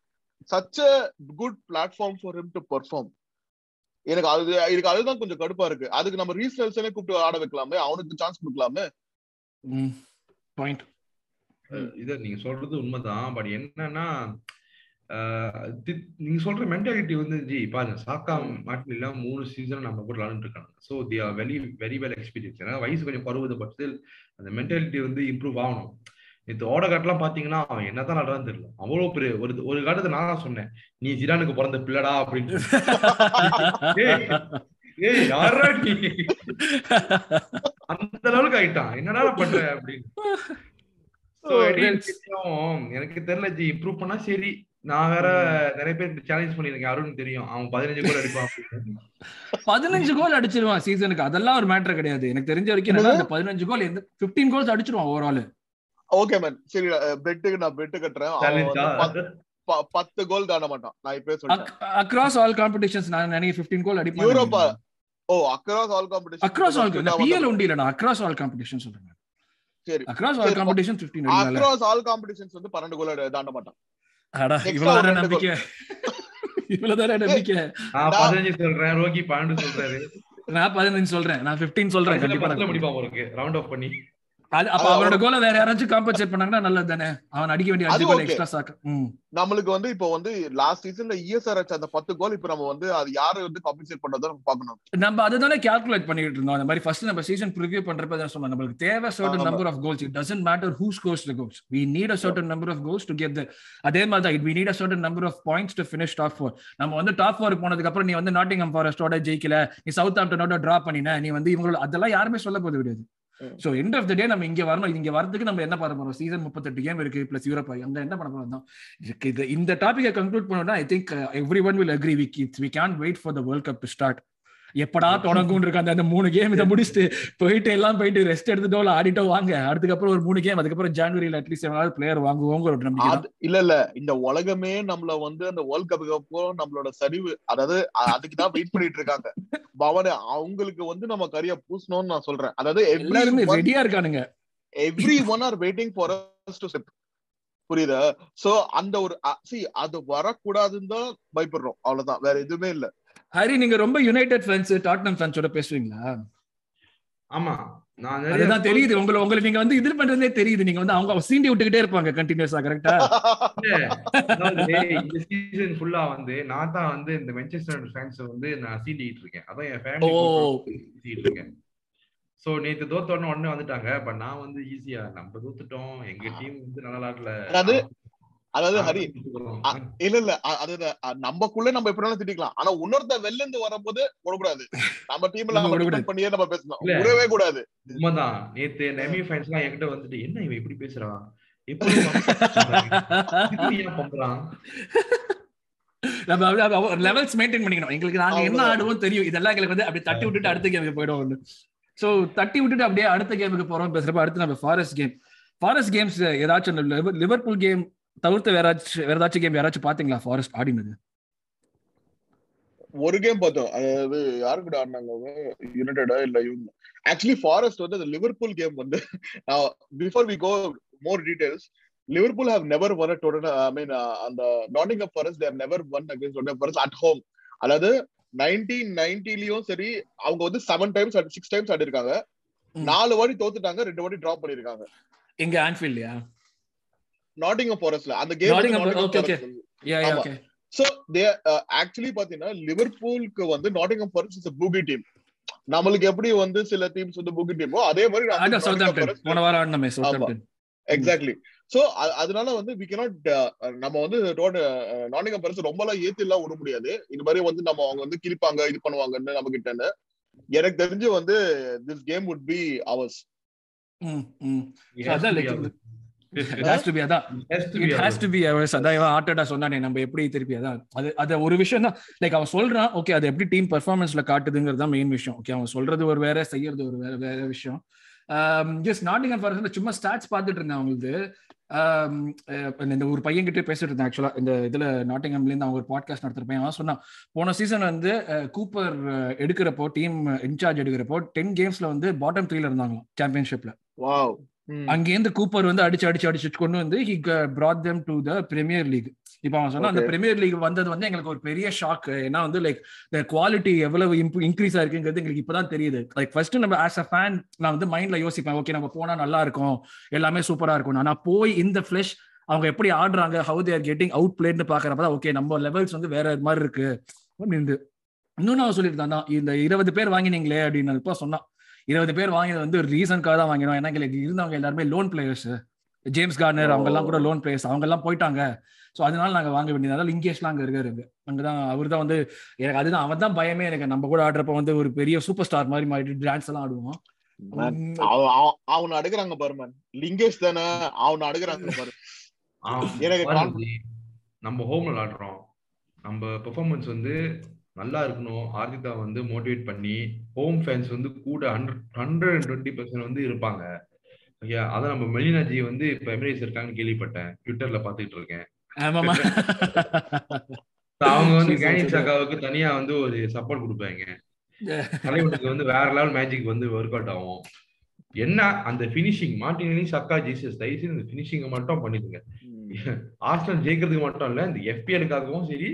such a good platform for him to perform எனக்கு அது எனக்கு அதுதான் கொஞ்சம் கடுப்பா இருக்கு. அதுக்கு நம்ம ரீசெல்ஸனே கூப்பிட்டு ஆட வைக்கலாமே? அவனுக்கு சான்ஸ் கொடுக்கலாமே? பாயிண்ட் இத நீங்க சொல்றது உண்மைதான். பட் என்னன்னா நீங்க சொல்ற மென்டாலிட்டி வந்து ஜி பாருங்க சாக்கா மாட்டின் இல்லாம மூணு சீசன் நம்ம கூட விளாண்டுட்டு இருக்காங்க so the are very very well experience ஏன்னா வயசு கொஞ்சம் பருவத பட்சத்தில் அந்த மென்டாலிட்டி வந்து இம்ப்ரூவ் ஆகணும். நேற்று ஓடகாட்லாம் பாத்தீங்கன்னா அவன் என்னதான் நடுறான்னு தெரியல. அவ்வளவு பெரிய ஒரு ஒரு காலத்துல நான் சொன்னேன். நீ ஜிடானுக்கு பிறந்த பிள்ளடா அப்படின்னு ஏய், யாரா நீ? அந்த அளவுக்கு ஆயிட்டான். என்னடா பண்ற அப்படின்னு. எனக்கு தெரியல ஜி இம்ப்ரூவ் பண்ணா சரி. நான் வேற நிறைய பேர் சேலஞ்ச் பண்ணிருக்கேன் அருண் தெரியும். அவன் பதினஞ்சு கோல் அடிப்பான். பதினஞ்சு கோல் அடிச்சிருவான் சீசனுக்கு அதெல்லாம் ஒரு மேட்டர் கிடையாது. எனக்கு தெரிஞ்ச வரைக்கும் என்னன்னா, அந்த பதினஞ்சு கோல் எந்த பிப்டீன் கோல்ஸ் அடிச்சிருவான் ஓவரால் ஓகே மேன் சரி பெட்டுக்கு நான் பெட்டு கட்டுறேன்? பத்து- கோல் தாண்ட மாட்டான். நான் இப்பவே சொல்றேன். அக்ராஸ் ஆல் காம்படிஷன்ஸ் நான் நினைக்கிறேன் பிப்டீன் கோல் யூரோப்பா அடிப்பான் ஓ across all competition across all PL உண்டு இல்ல அக்ராஸ் ஆல் காம்படிஷன் சொல்றேன். சரி. அக்ராஸ் ஆல் காம்படிஷன் பிப்டீன் அடிக்கல அக்ராஸ் ஆல் காம்படிஷன்ஸ் வந்து பன்னெண்டு கோல் தாண்ட மாட்டான். அடா ரெண்டு நம்பிக்கை. இவ்வளவுதானே நம்பிக்கை. நான் பதினஞ்சு சொல்றேன் ரோகி பன்னெண்டு சொல்றாரு. நான் பதினஞ்சு சொல்றேன். நான் பிப்டீன் சொல்றேன் கண்டிப்பா முடிப்பான் உங்களுக்கு ரவுண்ட் ஆஃப் பண்ணி. அப்ப அது அவனோட கோலை வேற யாராச்சும் காம்பன்சேட் பண்ணாங்கன்னா நல்லது தானே? அவன் அடிக்க வேண்டிய அஞ்சு அது கோல். எக்ஸ்ட்ரா சாக்கு. நம்மளுக்கு வந்து இப்போ வந்து லாஸ்ட் சீசன்ல இஎஸ்ஆர் அந்த பத்து கோல் இப்ப நம்ம வந்து அது யாரு வந்து காம்பன்சேட் பண்றதோ நம்ம பாக்கணும் நம்ம அதுதானே கால்குலேட் பண்ணிட்டு இருந்தோம். அந்த மாதிரி ஃபர்ஸ்ட் நம்ம சீசன் ப்ரிவியூ பண்றப்ப தான் சொன்னோம் நம்மளுக்கு தேவை certain. Number of goals it doesn't matter who scores the goals we need a certain number of goals to get அதே மாதிரி தான் we need a certain number of points to finish top four நம்ம வந்து டாப் ஃபோர் போனதுக்கு அப்புறம் நீ வந்து நாட்டிங்ஹாம் ஃபாரஸ்டோட ஜெயிக்கல நீ சவுத் ஆப்டனோட டிரா பண்ணின நீ வந்து இவங்களோட அதெல்லாம் யாருமே சொல்ல போது கிடையாது. So end of the day நம்ம இங்க வரணும். இங்க வரதுக்கு நம்ம என்ன பண்ண போறோம்? சீசன் முப்பத்தெட்டு கேம் இருக்கு பிளஸ் யூரோப் அங்க என்ன பண்ண போறோம் தான்? இது இந்த டாபிக்கை கன்க்ளூட் பண்ணோம்னா I think everyone will agree we we can wait for the World Cup to start எப்படா தொடங்கும் இருக்க அந்த மூணு கேம் இதை முடிச்சுட்டு போயிட்டு எல்லாம் போயிட்டு ரெஸ்ட் எடுத்துட்டோ இல்ல ஆடிட்டோ வாங்க. அதுக்கப்புறம் ஒரு மூணு கேம் அதுக்கப்புறம் ஜான்வரியில அட்லீஸ்ட் எவனாவது பிளேயர் வாங்குவோங்க ஒரு நம்பிக்கை இல்ல இல்ல. இந்த உலகமே நம்மள வந்து அந்த வேர்ல்ட் கப்புக்கு அப்புறம் நம்மளோட சரிவு அதாவது அ- அதுக்கு தான் வெயிட் பண்ணிட்டு இருக்காங்க. பவன் அவங்களுக்கு வந்து நம்ம கரிய பூசணும்னு நான் சொல்றேன். அதாவது எல்லாருமே ரெடியா இருக்கானுங்க. Everyone are waiting for to step புரியுதா? சோ அந்த ஒரு சி அது வரக்கூடாதுன்னு தான் பயப்படுறோம். அவ்வளவுதான். வேற எதுவுமே இல்ல. ஹரி நீங்க ரொம்ப யுனைடெட் ஃபேன்ஸ் டாட்னம் ஃபேன்ஸோட பேசுவீங்களா? ஆமா. நான் அதுதான் தெரியுது. உங்களை உங்களுக்கு நீங்க வந்து இது பண்றதே தெரியுது. நீங்க வந்து அவங்க சீண்டி விட்டுக்கிட்டே இருப்பாங்க கண்டினியூஸா கரெக்டா இந்த சீசன் ஃபுல்லா வந்து நான் தான் வந்து இந்த மென்செஸ்டர் ஃபேன்ஸ் வந்து நான் சீண்டிட்டு இருக்கேன். அதான் என் ஃபேமிலி இருக்கேன். சோ நேத்து தோத்தோன்னு உடனே வந்துட்டாங்க. பட் நான் வந்து ஈஸியா நம்ம தோத்துட்டோம். எங்க டீம் வந்து நல்லா ஆடல. அதாவது ஹரி இல்ல இல்ல. அது நமக்குள்ள நம்ம எப்படினாலும் திட்டிக்கலாம். ஆனா இன்னொருத்த வெளில இருந்து வரும்போது விடக்கூடாது நம்ம டீம்ல பண்ணியே நம்ம பேசணும். விடவே கூடாது. உண்மைதான். நேத்து நெமி ஃபேன்ஸ் எல்லாம் என்கிட்ட வந்துட்டு என்ன இவன் இப்படி பேசுறான்? எப்படி இப்படி ஏன் பண்றான்? நம்ம லெவல்ஸ் மெயின்டைன் பண்ணிக்கணும். எங்களுக்கு நாங்க என்ன. ஆடுவோம் தெரியும். இதெல்லாம் எங்களுக்கு வந்து அப்படி தட்டி விட்டுட்டு அடுத்த கேமுக்கு போயிடும் சோ தட்டி விட்டுட்டு அப்படியே அடுத்த கேமுக்கு போறோம் பேசுறப்ப அடுத்து நம்ம ஃபாரஸ்ட் கேம் ஃபாரஸ்ட் கேம்ஸ் ஏதாச்சும் லிவர்பூல் கேம் தவிர்த்து வேற வேற ஏதாச்சும் கேம் யாராச்சும் பாத்தீங்களா? ஃபாரஸ்ட் ஆடினது ஒரு கேம் பார்த்தோம். அதாவது யாரு கூட ஆடினாங்க யுனைடெடா இல்ல இவங்க? ஆக்சுவலி ஃபாரஸ்ட் வந்து அந்த லிவர்பூல் கேம் வந்து before we go more details Liverpool have never won total I mean அந்த Nottingham Forest there never won against Nottingham Forest at home அதாவது நைன்டீன் நைன்டிலயும் சரி அவங்க வந்து செவன் டைம்ஸ் சிக்ஸ் டைம்ஸ் ஆடிருக்காங்க. நாலு வாட்டி தோத்துட்டாங்க ரெண்டு வாட்டி டிராப் பண்ணிருக்காங்க. எங்க ஆன்ஃபீல்ட்லயா நாட்டிங்ஹாம் ஃபாரஸ்ட்ல அந்த கேம் சோ தே ஆக்சுவலி பாத்தீங்கன்னா லிவர்பூலுக்கு வந்து. Nottingham Forest is bogey team நம்மளுக்கு எப்படி வந்து சில டீம்ஸ் வந்து பூகி டீமோ அதே மாதிரி எக்ஸாக்ட்லி சோ அதனால வந்து வி cannot uh, நம்ம வந்து நாட்டிங்ஹாம் ஃபாரஸ்ட் ரொம்ப எல்லாம் ஏத்தி எல்லாம் விட முடியாது. இது மாதிரி வந்து நம்ம அவங்க வந்து கிழிப்பாங்க இது பண்ணுவாங்கன்னு நம்ம கிட்ட எனக்கு தெரிஞ்சு வந்து this game would be ours. ம் ம். It So has அதான் to be like- ours. It has to be அதான் It has to be it has ours. To be ours நம்ம எப்படி திருப்பி அதான். அது அது ஒரு விஷயம் தான் லைக் அவன் சொல்றான் ஓகே அது எப்படி டீம் பெர்ஃபார்மன்ஸ்ல காட்டுதுங்கிறது தான் மெயின் விஷயம். ஓகே அவன் சொல்றது ஒரு வேற செய்யறது ஒரு வேற வேற விஷயம். ஜஸ்ட் நாட்டிங் ஃபாரஸ்ட் சும்மா ஸ்டாட்ஸ் பார்த்துட்டு இருந்தேன் அவங்களுக்கு அஹ் இந்த ஒரு பையன் கிட்டே பேசிட்டு இருந்தேன் ஆக்சுவலா இந்த இதுல நாட்டிங்ஹாம்ல இருந்து அவங்க ஒரு பாட்காஸ்ட் நடத்துறப்ப அவன் சொன்னான் போன சீசன் வந்து கூப்பர் எடுக்கிறப்போ டீம் இன்சார்ஜ் எடுக்கிறப்போ டென் கேம்ஸ்ல வந்து பாட்டம் த்ரீல இருந்தாங்களாம் சாம்பியன்ஷிப்ல வாவ் அங்கேருந்து கூப்பர் வந்து அடிச்சு அடிச்சு அடிச்சு கொண்டு வந்து he brought them to the Premier League இப்போ அவன் சொன்னா அந்த. பிரீமியர் லீக் வந்தது வந்து எங்களுக்கு ஒரு பெரிய ஷாக் ஏன்னா வந்து லைக் குவாலிட்டி எவ்வளவு இன்க்ரீஸ் ஆயிருக்குங்கிறது எங்களுக்கு இப்பதான் தெரியுது. லைக் ஃபர்ஸ்ட் நம்ம ஆஸ் அ ஃபேன் நான் வந்து மைண்ட்ல யோசிப்பேன் ஓகே நம்ம போனா நல்லா இருக்கும் எல்லாமே சூப்பரா இருக்கும் ஆனா போய் இந்த ஃபிளஷ் அவங்க எப்படி ஆடுறாங்க ஹவு தேர் கெட்டிங் அவுட் பிளேட்னு பாக்குறப்ப ஓகே நம்ம லெவல்ஸ் வந்து வேற மாதிரி இருக்கு. அப்படின்னு இன்னொன்னு அவன் சொல்லிட்டு தான் இந்த இருபது பேர் வாங்கினீங்களே அப்படின்னு சொன்னான். இருபது பேர் வாங்கினது வந்து ஒரு ரீசனுக்காக தான் வாங்கினோம். ஏன்னா எங்களுக்கு இருந்தவங்க எல்லாருமே லோன் பிளேயர்ஸ் ஜேம்ஸ் கார்னர் அவங்க எல்லாம் கூட லோன் பிளேயர்ஸ் அவங்க எல்லாம் போயிட்டாங்க. ஸோ அதனால நாங்க வாங்க வேண்டியது. அதனால லிங்கேஷ்லாம் அங்க இருக்காரு அங்க. அங்கதான் அவர் தான் வந்து எனக்கு அதுதான் அவன் தான் பயமே எனக்கு. நம்ம கூட ஆடுறப்ப வந்து ஒரு பெரிய சூப்பர் ஸ்டார் மாதிரி மாறிட்டு டான்ஸ் எல்லாம் ஆடுவோம் அவனை அடுக்குறாங்க பாரு man. லிங்கேஷ் தானே அவனை அடுக்குறாங்க பாரு. எனக்கு நம்ம ஹோம்ல விளாடுறோம் நம்ம பெர்ஃபார்மன்ஸ் வந்து நல்லா இருக்கணும். ஆர்த்திதா வந்து மோட்டிவேட் பண்ணி ஹோம் ஃபேன்ஸ் வந்து கூட hundred hundred and twenty percent வந்து இருப்பாங்க. ஓகே அதான் நம்ம மெலினா ஜி வந்து இப்ப எமிரேட்ஸ் இருக்காங்கன்னு கேள்விப்பட்டேன். ட்விட்டர்ல பாத்துட்டு இருக்கேன். அவங்க வந்து கேனி. சகாவுக்கு தனியா வந்து ஒரு சப்போர்ட் கொடுப்பாங்க. தலைவனுக்கு வந்து வேற லெவல் மேஜிக் வந்து ஒர்க் அவுட் ஆகும். என்ன அந்த பினிஷிங் மார்டினி சக்கா ஜீசஸ் தயவுசெய்து இந்த பினிஷிங்கை மட்டும் பண்ணிடுங்க ஆர்சனல் ஜெயிக்கிறதுக்கு மட்டும் இல்ல இந்த எஃபிஎலுக்காகவும் சரி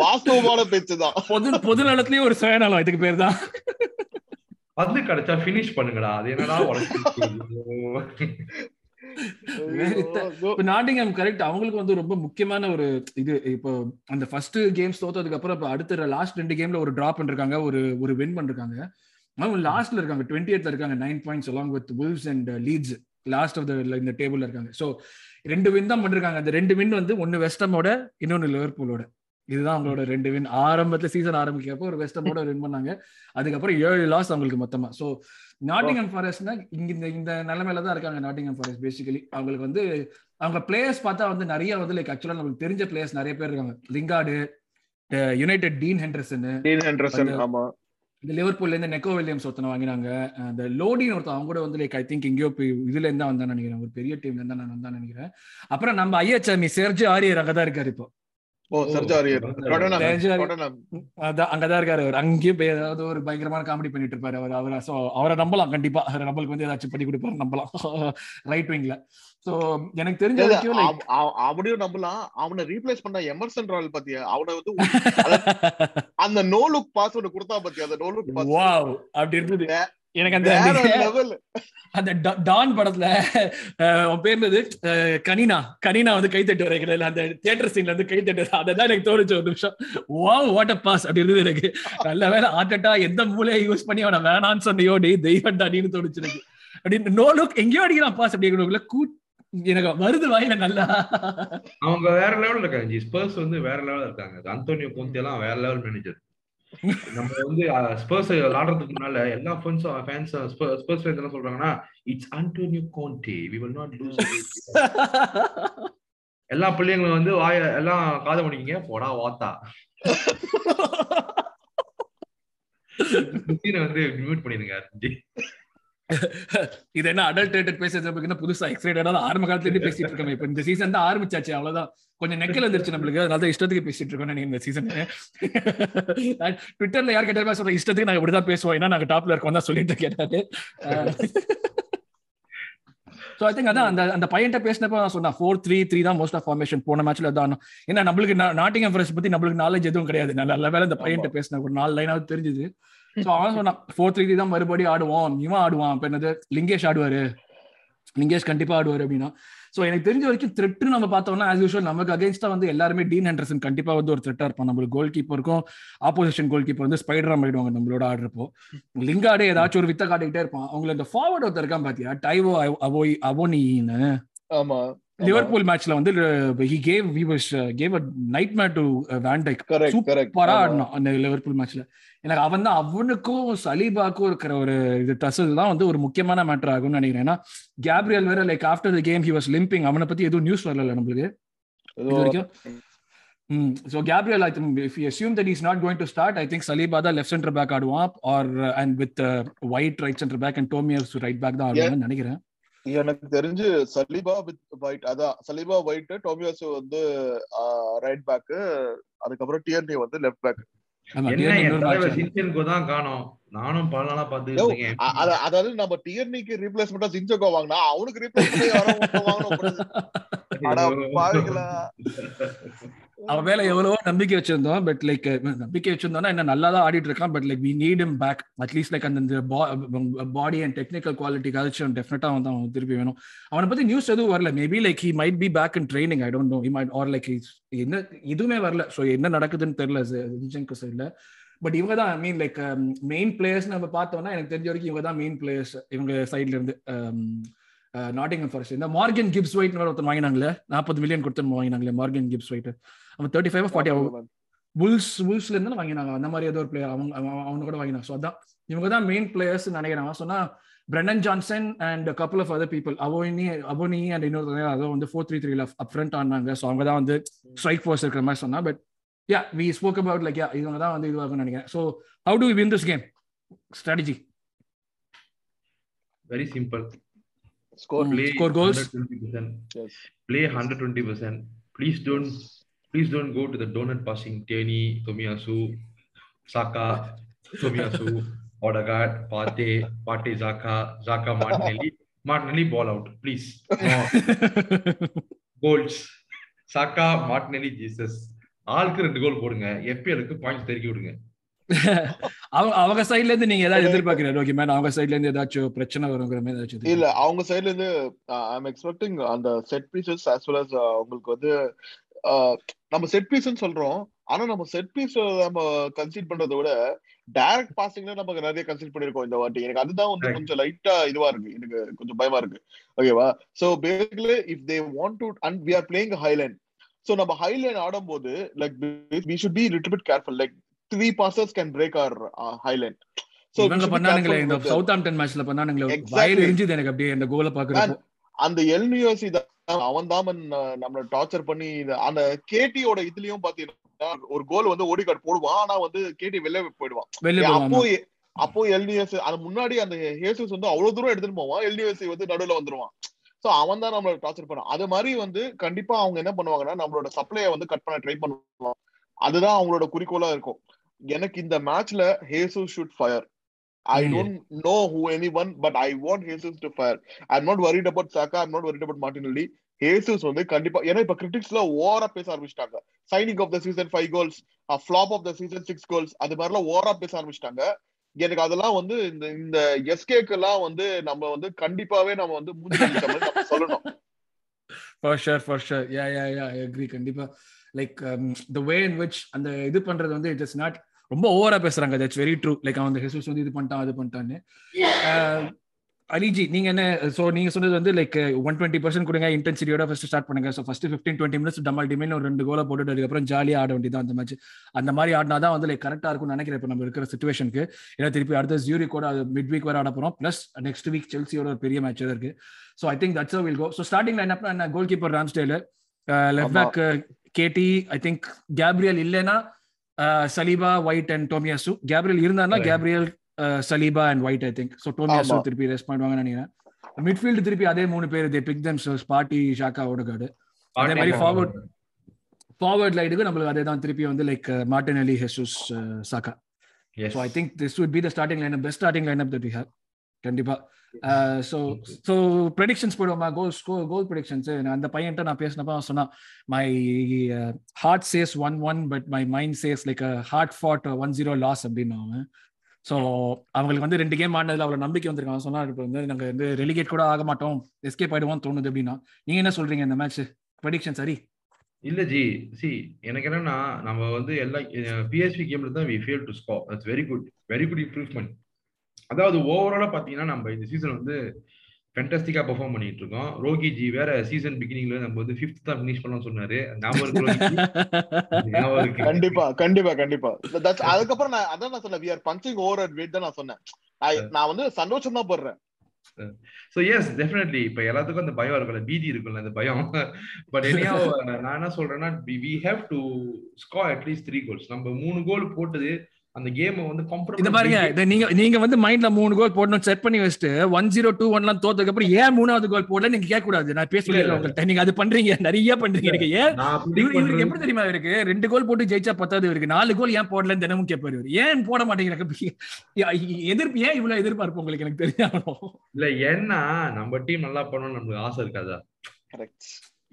வாஸ்தவமான பேச்சுதான் பொது பொது நலத்திலயும் ஒரு சுயநலம் இதுக்கு பேர் தான் பந்து கிடைச்சா பினிஷ் பண்ணுங்கடா. அது என்னடா நாட்டிங்ஹாம் கரெக்ட் அவங்களுக்கு வந்து ரொம்ப முக்கியமான ஒரு இது. இப்போ அந்த ஃபர்ஸ்ட் கேம்ஸ் தோத்ததுக்கு அப்புறம் இப்போ அடுத்த லாஸ்ட் ரெண்டு கேம்ல ஒரு டிராப் பண்ணிருக்காங்க. ஒரு ஒரு வின் பண்ணிருக்காங்க. அவங்க லாஸ்ட்ல இருக்காங்க. டுவெண்ட்டி எய்ட்ல இருக்காங்க. Nine points along with Wolves and Leeds last of the இந்த டேபிள்ல இருக்காங்க. ஸோ ரெண்டு வின் தான் பண்ணிருக்காங்க. அந்த ரெண்டு வின் வந்து ஒன்னு வெஸ்டமோட இன்னொன்னு லிவர்பூலோட இதுதான் அவங்களோட ரெண்டு வின் ஆரம்பத்துல சீசன் ஆரம்பிக்கிறப்போ ஒரு வெஸ்டமோட வின் பண்ணாங்க. அதுக்கப்புறம் ஏழு லாஸ் அவங்களுக்கு மொத்தமா. ஸோ நாட்டிங்ஹாம் ஃபாரஸ்ட்னா இங்க இந்த இந்த நிலைமையில தான் இருக்காங்க நாட்டிங்ஹாம் ஃபாரஸ்ட் பேசிக்கலி அவங்களுக்கு வந்து அவங்க பிளேயர்ஸ் பார்த்தா வந்து நிறைய வந்து லைக் ஆக்சுவலா நமக்கு தெரிஞ்ச பிளேயர்ஸ் நிறைய பேர் இருக்காங்க. லிங்கார்டு யுனைடெட் டீன் ஹெண்டர்சன் இந்த லிவர்பூல்ல இருந்து நெக்கோ வில்லியம்ஸ் ஒருத்தனை வாங்கினாங்க. அந்த லோடின்னு ஒருத்தன் அவங்க கூட வந்து லைக் ஐ திங்க் எங்கேயோ போய் இதுல இருந்தா வந்தான்னு நினைக்கிறேன். ஒரு பெரிய டீம்ல இருந்தா நான் வந்தான்னு நினைக்கிறேன். அப்புறம் நம்ம ஐஎச்எம் செர்ஜி ஆரியர் அங்கதான் இருக்காரு இப்போ. அங்கதான் இருக்காரு அவர். அங்கேயும் ஏதாவது ஒரு பயங்கரமான காமெடி பண்ணிட்டு இருப்பாரு அவர். அவரை சோ அவரை நம்பலாம் கண்டிப்பா. அவரை நம்மளுக்கு வந்து ஏதாச்சும் பண்ணி கொடுப்பாரு நம்பலாம். ரைட் விங்ல எனக்கு தெரிஞ்ச அவனையும் நம்பலாம். அவனை ரீப்ளேஸ் பண்ண எமர்சன் ராயல் பத்தியா? அவனை வந்து அந்த நோ லுக் பாஸ் ஒன்னு கொடுத்தா பத்தியா? அந்த நோ லுக் பாஸ் வாவ் அப்படி இருந்தது. வே- எனக்கு அந்த லெவல் அந்த டான் படத்துல பேர் அஹ், கனினா. கனினா வந்து கை தட்டு வரைக்கிறதுல அந்த தியேட்டர் சீன்ல வந்து கை தட்டு அதான் எனக்கு தோணுச்சு ஒரு நிமிஷம். வாவ் வாட் அ பாஸ் அப்படி இருந்தது எனக்கு. நல்ல வேலை ஆட்டட்டா எந்த மூலையை யூஸ் பண்ணி அவனை வேணான்னு சொன்னியோ டேய் தெய்வம்டா நீன்னு தோணுச்சு எனக்கு. அப்படின்னு நோ லுக் எங்கேயோ அடிக்கிறான் பாஸ் அப்படி கூ எனக்கு வருது வாயில நல்லா. அவங்க வேற லெவல்ல இருக்காங்க. ஜி ஸ்பர்ஸ் வந்து வேற லெவல்ல இருக்காங்க. அந்தோனியோ கோந்தி எல்லாம் வேற லெவல் மேனேஜர் நம்ம வந்து ஸ்பர்ஸ் விளாடுறதுக்கு முன்னால எல்லா ஃபேன்ஸும் ஃபேன்ஸ் ஸ்பர்ஸ் என்ன சொல்றாங்கன்னா it's Antonio Conte we will not lose எல்லா பிள்ளைங்களும் வந்து வாய எல்லாம் காதை முடிக்கீங்க போடா வாத்தா. வந்து மியூட் பண்ணிருங்க இது என்ன அடல்ட் பேசுறது புதுசா எக்ஸைட்டடா ஆரம்ப காலத்துல இருந்து பேசிட்டு இருக்கோம். இப்ப இந்த சீசன் தான் ஆரம்பிச்சாச்சு. அவ்வளவுதான். கொஞ்சம் நெக்கல் வந்துருச்சு நம்மளுக்கு. அதனால தான் இஷ்டத்துக்கு பேசிட்டு இருக்கோம். நீங்க இந்த சீசன் ட்விட்டர்ல யார் கேட்டாலும் சொல்ற இஷ்டத்துக்கு நாங்க இப்படிதான் பேசுவோம். ஏன்னா நாங்க டாப்ல இருக்கோம் தான் சொல்லிட்டு கேட்டாரு ஸோ ஐ திங்க் அதான் அந்த அந்த பையன்ட்ட பேசினப்ப நான் சொன்னா ஃபோர் த்ரீ த்ரீ தான் மோஸ்ட் ஆஃப் ஃபார்மேஷன் போன மேட்ச்ல தான். ஏன்னா நம்மளுக்கு நாட்டிங் ஃபாரஸ்ட் பத்தி நம்மளுக்கு நாலேஜ் எதுவும் கிடையாது. நல்ல வேலை இந்த பையன்ட்ட பேசின ஒரு நாலு லைனாவது தெரிஞ்சுது. ஸோ அவன் சொன்னான் ஃபோர் த்ரீ தான் மறுபடியும் ஆடுவோம் இவன் ஆடுவான். இப்போ என்னது? லிங்கேஷ் ஆடுவாரு. லிங்கேஷ் கண்டிப்பா ஆடுவாரு அப்படின்னா. ஸோ எனக்கு தெரிஞ்ச வரைக்கும் த்ரெட்டு நம்ம பார்த்தோம்னா ஆஸ் யூஷுவல் நமக்கு அகேன்ஸ்டா வந்து எல்லாருமே டீன் ஹெண்டர்சன் கண்டிப்பா வந்து ஒரு த்ரெட்டா இருப்பான். நம்மளுக்கு கோல் கீப்பருக்கும் ஆப்போசிஷன் கோல் கீப்பர் வந்து ஸ்பைடரா ஆயிடுவாங்க நம்மளோட ஆடுறப்போ. லிங்காடே ஏதாச்சும் ஒரு வித்த காட்டிக்கிட்டே இருப்பான். அவங்கள இந்த ஃபார்வர்ட் ஒருத்தர் இருக்கான் பாத்தியா? டைவோ அவோய் அவோனின்னு ஆமா லிவர்பூல் மேட்ச்ல வந்து he gave we was gave a nightmare to correct correct சூப்பரா ஆடினான் அந்த லிவர்பூல் மேட்ச்ல எனக்கு அவன் தான் அவனுக்கும் சலீபாக்கும் இருக்கிற ஒரு இது டசல் தான் வந்து ஒரு முக்கியமான மேட்டர் ஆகும்னு நினைக்கிறேன். ஏன்னா கேப்ரியல் வேற like after the game he was limping அவனை பத்தி எதுவும் நியூஸ் வரல நம்மளுக்கு. ம். So Gabriel I think if you assume that is not going to start I think Saliba தான் லெஃப்ட் சென்டர் பேக் ஆடுவான். Or and with White right centre back and Tomiyasu right back தான் ஆடுவாங்கன்னு நினைக்கிறேன். எனக்கு தெரிஞ்சு சலீபா வித் ஒயிட் அதான் சலீபா ஒயிட் டோமியோஸ் வந்து ரைட் பேக் அதுக்கப்புறம் டிஎன்டி வந்து லெஃப்ட் பேக் தான் காணோம். நானும் பல நாளா அத- அதாவது நம்ம டிஎன்டிக்கு ரீப்ளேஸ்மெண்டா சிஞ்சோகோ வாங்கினா அவனுக்கு ரீப்ளேஸ்மெண்ட் வாங்கணும் அவன் மேல எவ்வளவோ நம்பிக்கை வச்சிருந்தோம் பட் லைக் நம்பிக்கை வச்சிருந்தோம்னா என்ன நல்லா தான் ஆடிட்டு இருக்கான் but like we need him back at least like அந்த பாடி அண்ட் டெக்னிக்கல் குவாலிட்டிக்காச்சும் டெஃபினட்டா வந்து அவன் திருப்பி வேணும். அவனை பத்தி நியூஸ் எதுவும் வரல. Maybe like he might be back in training I don't know he might or like என்ன எதுவுமே வரல. ஸோ என்ன நடக்குதுன்னு தெரியல. ஜிஜன்கு சைட்ல பட் இவங்க தான் I mean like main players நம்ம பார்த்தோம்னா எனக்கு தெரிஞ்ச வரைக்கும் இவங்க தான் மெயின் பிளேயர்ஸ் இவங்க சைட்ல இருந்து நாட்டிங்கம் ஃபாரஸ்ட் இந்த மார்கன் கிப்ஸ் ஒயிட் ஒருத்தன் வாங்கினாங்களே நாற்பது மில்லியன் கொடுத்து வாங்கினாங்களே மார்கன் கிப்ஸ் ஒயிட் அவன் தேர்ட்டி ஃபைவ் ஃபார்ட்டி புல்ஸ் புல்ஸ்ல இருந்து வாங்கினாங்க. அந்த மாதிரி ஏதோ ஒரு பிளேயர் அவங்க அவன் அவனு கூட வாங்கினாங்க. ஸோ அதான். இவங்க தான் மெயின் பிளேயர்ஸ் நினைக்கிறாங்க சொன்னா Brennan Johnson and couple of other people Awoniyi Awoniyi and இன்னொரு அதோ வந்து ஃபோர் த்ரீ த்ரீல அப் ஃப்ரண்ட் ஆனாங்க. ஸோ அவங்க தான் வந்து ஸ்ட்ரைக் ஃபோர்ஸ் இருக்கிற மாதிரி சொன்னா but yeah we spoke about like yeah இவங்க தான் வந்து இதுவாகும்னு நினைக்கிறேன். So how to win this game strategy very simple score play Score goals. 120%. Play 120%. Please don't please don't go to the donut passing Tierney, Tomiyasu, Saka, Tomiyasu, Odegaard, Pate, Pate, Zaka, Zaka, Martinelli. Martinelli ball out, please. No. Goals. Saka, Martinelli, Jesus. ஆளுக்கு ரெண்டு கோல் போடுங்க எப்பிஎலுக்கு பாயிண்ட்ஸ் தெருக்கி விடுங்க அவங்க அவங்க சைட்ல இருந்து நீங்க ஏதாவது எதிர்பார்க்கிறீங்க ஓகே மேன் அவங்க சைட்ல இருந்து ஏதாச்சும் பிரச்சனை வருங்கிற மாதிரி ஏதாச்சும் இல்ல அவங்க சைடுல இருந்து ஐம் எக்ஸ்பெக்டிங் அந்த set pieces well as uh, உங்களுக்கு வந்து uh, நம்ம செட் பீஸ்னு சொல்றோம். ஆனா நம்ம செட் பீஸ் நம்ம கன்சிட் பண்றதை விட டைரக்ட் பாசிங்ல நமக்கு நிறைய கன்சிட் பண்ணிருக்கோம் இந்த வாட்டி. எனக்கு அதுதான் வந்து. கொஞ்சம் லைட்டா இதுவா இருக்கு. எனக்கு கொஞ்சம் பயமா இருக்கு. ஓகேவா so basically if they want to and we are playing high line so நம்ம ஹைலைன் ஆடும்போது like we should be little bit careful like three passes can break our high line இவங்க பண்ணானுங்களே இந்த சவுத் ஆம்டன் மேட்ச்ல பண்ணானுங்களே. வயிறு எரிஞ்சுது எனக்கு அப்படியே இந்த கோலை பாக்குறப்போ அந்த எல்னியோசி தான் அவன் தான் நம்மள டார்ச்சர் பண்ணி அந்த கேடியோட இதுலயும் பாத்தீங்கன்னா ஒரு கோல் வந்து ஓடிகார்டு போடுவான். ஆனா வந்து கேடி வெளில போயிடுவான். அப்போ அப்போ எல்னியோஸ் அது முன்னாடி அந்த ஹேசஸ் வந்து அவ்வளவு தூரம் எடுத்துட்டு போவான். எல்னியோசி வந்து நடுவுல வந்துருவான். சோ அவன் தான் நம்மள டார்ச்சர் பண்ணான் அது மாதிரி வந்து கண்டிப்பா அவங்க என்ன பண்ணுவாங்கன்னா நம்மளோட சப்ளைய வந்து கட் பண்ண ட்ரை பண்ணுவாங்க. அதுதான் அவங்களோட குறிக்கோளா இருக்கும். எனக்கு இந்த மேட்ச்ல Jesus should fire I Mm. Who anyone but I want Jesus to fire I am not worried about Saka I'm not worried about Martinelli Jesus வந்து கண்டிப்பா ஏன்னா இப்ப கிரிட்டிக்ஸ்ல ஓவரா பேச ஆரம்பிச்சிட்டாங்க. Signing of the season five goals flop of the season six goals அது மாதிரிலாம் ஓவரா பேச ஆரம்பிச்சிட்டாங்க. எனக்கு அதெல்லாம் வந்து இந்த இந்த எஸ்கேக்கு எல்லாம் வந்து நம்ம வந்து கண்டிப்பாவே நம்ம வந்து மூஞ்சி சொல்லணும். For sure for sure yeah yeah yeah I agree கண்டிப்பா. Like the way in which அந்த இது பண்றது வந்து இட் இஸ் நாட் ரொம்ப ஓவரா பேசுறாங்க. தட்ஸ் வெரி ட்ரூ லைக் அவன் ஹெசஸ் வந்து இது பண்ணிட்டான் அது பண்ணிட்டான்னு. அஹ், அலிஜி நீங்க என்ன சோ நீங்க சொன்னது வந்து லைக் ஒன் டுவெண்ட்டி பர்சன்ட் கொடுங்க இன்டென்சிட்டியோட ஃபர்ஸ்ட் ஸ்டார்ட் பண்ணுங்க. So first fifteen twenty minutes டமால் டிமின் ஒரு ரெண்டு கோலை போட்டுட்டு அதுக்கப்புறம் ஜாலியா ஆட வேண்டியதான் அந்த மேட்ச் அந்த மாதிரி ஆடினா தான் வந்து லைக் கரெக்டா இருக்கும்னு நினைக்கிறேன் இப்போ நம்ம இருக்கிற சுச்சுவேஷனுக்கு ஏன்னா திருப்பி அடுத்த ஜூரி கூட அது மிட் வீக் வர ஆட போறோம். பிளஸ் நெக்ஸ்ட் வீக் செல்சியோட ஒரு பெரிய மேட்ச் இருக்கு. So I think that's will go so starting line up goalkeeper Ramsdale left. Back KT I think Gabriel இல்லைன்னா Saliba White and Tomiyasu Gabriel இருந்தாருன்னா. Gabriel Saliba and White I think so Tomiyasu. திருப்பி ரெஸ்ட் பண்ணுவாங்கன்னு நினைக்கிறேன் மிட்ஃபீல்டு திருப்பி அதே மூணு பேர் தே பிக் தெம் ஸ்பாட்டி ஷாக்கா ஓடகாடு அதே மாதிரி forward. ஃபார்வர்ட் லைடுக்கு நம்மளுக்கு அதே தான் திருப்பி வந்து like Martinelli Jesus Saka. So I think this would be the starting lineup best starting lineup that we have கண்டிப்பா. ஸோ ஸோ ப்ரெடிக்ஷன்ஸ் போடுவோமா. கோல் ஸ்கோர் கோல் ப்ரெடிக்ஷன்ஸ் அந்த பையன்ட்ட நான் பேசினப்ப அவன் சொன்னான் my heart says one one but my mind says like hard fought one zero loss அப்படின்னு அவன். ஸோ அவங்களுக்கு வந்து ரெண்டு கேம் ஆனதுல அவ்வளோ நம்பிக்கை வந்திருக்காங்க சொன்னா இப்போ வந்து நாங்கள் வந்து ரெலிகேட் கூட ஆக மாட்டோம். எஸ்கேப் ஆயிடுவோம் தோணுது அப்படின்னா. நீங்க என்ன சொல்றீங்க இந்த மேட்ச் ப்ரெடிக்ஷன் சரி? இல்ல ஜி. சி எனக்கு என்னன்னா நம்ம வந்து எல்லா பிஎஸ்பி கேம்ல தான் we fail to score that's very good very good improvement அதாவது ஓவராலா பாத்தீங்கன்னா நம்ம இந்த சீசன் வந்து ஃபென்டாஸ்டிக்கா பெர்ஃபார்ம் பண்ணிட்டு இருக்கோம். ரோகி ஜி வேற சீசன் பிகினிங்ல நம்ம வந்து ஃபிஃப்த் தான் ஃபினிஷ் பண்ணலாம் சொன்னாரு. ஞாபகம் கண்டிப்பா கண்டிப்பா கண்டிப்பா. அதுக்கப்புறம் நான் அதான் நான் சொன்னேன் we are punching over weight தான் நான் சொன்னேன். நான் நான் வந்து சந்தோஷம் தான் போடுறேன் ஸோ எஸ் டெஃபினெட்லி இப்போ எல்லாத்துக்கும் அந்த பயம் இருக்கும்ல பீதி இருக்கும்ல அந்த பயம். பட் என்னையா நான் என்ன சொல்றேன்னா we have to score at least three goals நம்ம மூணு கோல் போட்டது அந்த கேமை வந்து இந்த பாருங்க நீங்க நீங்க வந்து மைண்ட்ல மூணு கோல் போடணும் செட் பண்ணி வச்சுட்டு ஒன் ஜீரோ டூ ஒன்லாம் தோத்ததுக்கு அப்புறம் ஏன் மூணாவது கோல் போடல? நீங்க கேட்க கூடாது நான் பேச இல்ல, இல்ல. உங்கள்ட்ட. நீங்க அது பண்றீங்க. நிறைய பண்றீங்க. எனக்கு ஏன் இவருக்கு எப்படி தெரியுமா இருக்கு ரெண்டு கோல் போட்டு ஜெயிச்சா பத்தாவது இருக்கு நாலு கோல் ஏன் போடலன்னு தினமும் கேட்பாரு இவரு. ஏன் போட மாட்டேங்கிறாங்க எதிர்ப்பு ஏன் இவ்வளவு எதிர்பார்ப்பு உங்களுக்கு? எனக்கு தெரியாம இல்ல ஏன்னா நம்ம டீம் நல்லா பண்ணணும்னு நமக்கு ஆசை இருக்காதா? கரெக்ட்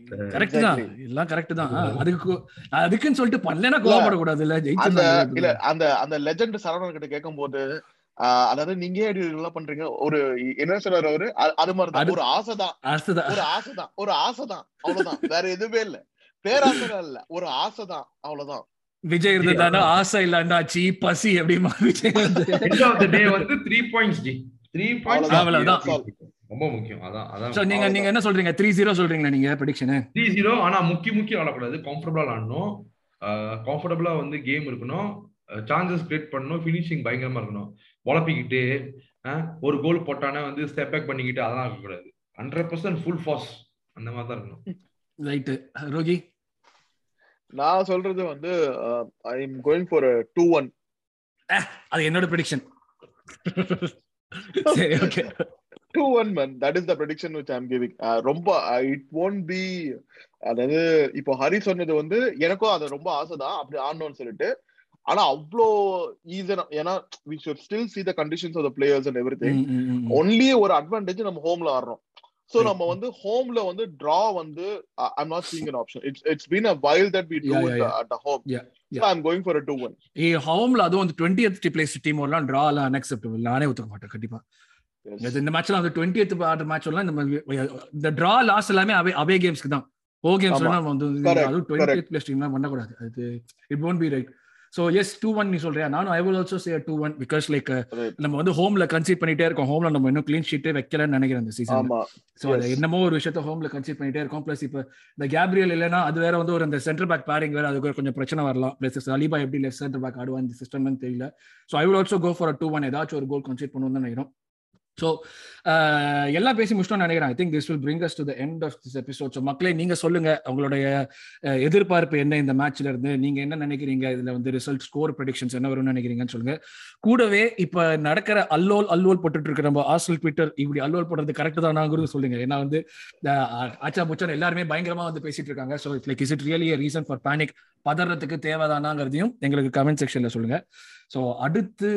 கரெக்ட் தான். எல்லாம் கரெக்ட் தான். அதுக்கு அதுக்குன்னு சொல்லிட்டு பண்ணலன்னா கோவப்படக்கூடாது. இல்ல ஜெயிச்சிருந்தாங்க இல்ல அந்த அந்த லெஜெண்ட் சரவணன் கிட்ட கேட்கும் போது ஆஹ் அதாவது நீங்க எல்லாம் பண்றீங்க? ஒரு என்ன சொல்றாரு அவரு? அது அது- ஒரு ஆசைதான். அடுத்ததான். ஒரு ஆசைதான். ஒரு ஆசைதான். அவ்வளவுதான். வேற எதுவுமே இல்ல. பேராசை இல்ல. ஒரு ஆசைதான். அவ்வளவுதான். விஜய் இருந்ததானா ஆசை இல்லாண்டாச்சு பசி அப்படிமா விஜய் வந்து எண்ட் ஆஃப் த டே வந்து த்ரீ பாயிண்ட்ஸ் த்ரீ பாயிண்ட்ஸ் அவ்வளவுதான். ரொம்ப முக்கியம். அதான் சோ அதான் நீங்க நீங்க என்ன சொல்றீங்க? த்ரீ ஜீரோ சொல்றீங்களா நீங்க ப்ரெடிக்ஷன் த்ரீ ஜீரோ ஆனா முக்கி முக்கி ஆடக்கூடாது. கம்ஃபர்டபுளா ஆடணும் கம்ஃபர்டபுளா வந்து கேம் இருக்கணும். சான்சஸ் கிரியேட் பண்ணணும். ஃபினிஷிங் பயங்கரமா இருக்கணும். உழப்பிக்கிட்டு ஒரு கோல் போட்டானே வந்து ஸ்டெப் பேக் பண்ணிக்கிட்டு அதெல்லாம் இருக்கக்கூடாது. ஹண்ட்ரட் பர்சன்ட் ஃபுல் ஃபாஸ் அந்த மாதிரி தான் இருக்கணும். ரைட் ரோகி? நான் சொல்றது வந்து I am going for two one அது என்னோட ப்ரெடிக்ஷன் சரி okay two one man that is the prediction which I'm giving ரொம்ப இட் ஒன்ட் பி அதாவது இப்போ ஹரி சொன்னது வந்து எனக்கும் அது ரொம்ப ஆசைதான். அப்படி ஆடணும்னு சொல்லிட்டு. ஆனா அவ்வளோ ஈஸியா ஏன்னா we should still see the conditions of the players and everything only ஒரு அட்வான்டேஜ் நம்ம ஹோம்ல ஆடுறோம். சோ. நம்ம வந்து ஹோம்ல வந்து டிரா வந்து I'm not seeing an option it's it's been a while that we do. At home so going for a two one ஹோம்ல அதுவும் வந்து டுவெண்ட்டி பிளேஸ் டீம் எல்லாம் டிரா எல்லாம் அன்அக்செப்டபிள் நானே ஒத்துக்க மாட்டேன் கண்டிப்பா. இந்த மேட்ச்ல அந்த டுவெண்ட்டி ஆடுற மேட்ச் எல்லாம் இந்த இந்த டிரா லாஸ் எல்லாமே அவே அவே கேம்ஸ்க்கு தான். Oh games. நம்ம வந்து அதுவும் டுவெண்ட்டி பிளேஸ் டீம்லாம் பண்ணக்கூடாது. அது it won't be right so yes two one நீ சொல்றியா? நானும் I will also say two one because like. நம்ம வந்து ஹோம்ல கன்சீட் பண்ணிட்டே இருக்கோம். ஹோம்ல நம்ம இன்னும் க்ளீன் ஷீட்டே வைக்கலன்னு நினைக்கிறேன் இந்த சீசன் ஸோ. என்னமோ ஒரு விஷயத்த ஹோம்ல கன்சீட் பண்ணிட்டே இருக்கோம். ப்ளஸ் இப்போ இந்த கேப்ரியல் இல்லைன்னா அது வேற வந்து ஒரு அந்த சென்டர் பேக் பேரிங் வேற அதுக்கு கொஞ்சம் பிரச்சனை வரலாம். ப்ளஸ் அலிபா எப்படி லெஃப்ட் சென்டர் பேக் ஆடுவா இந்த சிஸ்டம்னு தெரியல so I will also go for two one ஏதாச்சும் ஒரு கோல் கன்சீட் பண்ணுவோம் தான் நினைக்கிறோம். ஸோ uh, எல்லாம் பேசி முடிச்சிட்டோம்னு நினைக்கிறேன். I think this will bring us to the end of this episode so மக்களே நீங்கள் சொல்லுங்க. உங்களுடைய எதிர்பார்ப்பு என்ன இந்த மேட்ச்ல இருந்து? நீங்க என்ன நினைக்கிறீங்க? இதுல வந்து ரிசல்ட் ஸ்கோர் ப்ரெடிக்ஷன்ஸ் என்ன வரும்னு நினைக்கிறீங்கன்னு சொல்லுங்க. கூடவே இப்போ நடக்கிற அல்லோல் அல்லோல் போட்டுட்டு இருக்கிற நம்ம ஆசல் ட்விட்டர் இப்படி அல்லோல் போடுறது கரெக்ட் தானாங்கிறது சொல்லுங்க. ஏன்னா வந்து ஆச்சா புச்சான் எல்லாருமே பயங்கரமா வந்து பேசிட்டு இருக்காங்க. So it's like is it really reason for panic பதறதுக்கு தேவைதானாங்கிறதையும் எங்களுக்கு கமெண்ட் செக்ஷன்ல சொல்லுங்க. ஸோ அடுத்து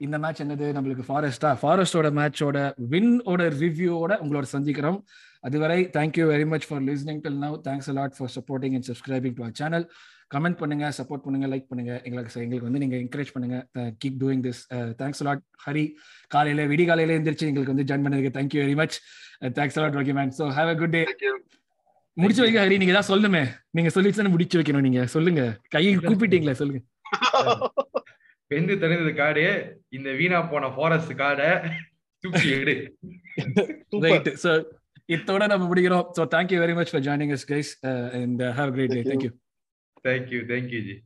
இந்த மேட்ச் என்னது? நம்மளுக்கு ஃபாரஸ்டா ஃபாரஸ்டோட மேட்சோட வின்னோட ரிவ்யூவோட உங்களோட சந்திக்கிறோம். அதுவரை thank you very much for listening till now thanks a lot for supporting and subscribing to our channel comment பண்ணுங்க சப்போர்ட் பண்ணுங்க லைக் பண்ணுங்க. எங்களுக்கு எங்களுக்கு வந்து நீங்க என்கரேஜ் பண்ணுங்க. Keep doing this thanks a lot Hari காலையில விடி காலையில எந்திரிச்சு எங்களுக்கு வந்து ஜாயின் பண்ணதுக்கு thank you very much thanks a lot okay man so have a good day முடிச்சு வைக்க ஹரி நீங்க தான் சொல்லுமே நீங்க சொல்லிட்டு முடிச்சு வைக்கணும் நீங்க. சொல்லுங்க. கையை கூப்பிட்டீங்களா சொல்லுங்க. பெந்து தெரிந்தது காடு இந்த வீணா போன ஃபாரஸ்ட் காடை தூக்கி எடு. சூப்பர் ரைட் ஸோ இத்தோட நம்ம முடிக்கிறோம். So thank you very much for joining us guys and have great day Thank you. Thank you thank you thank you ji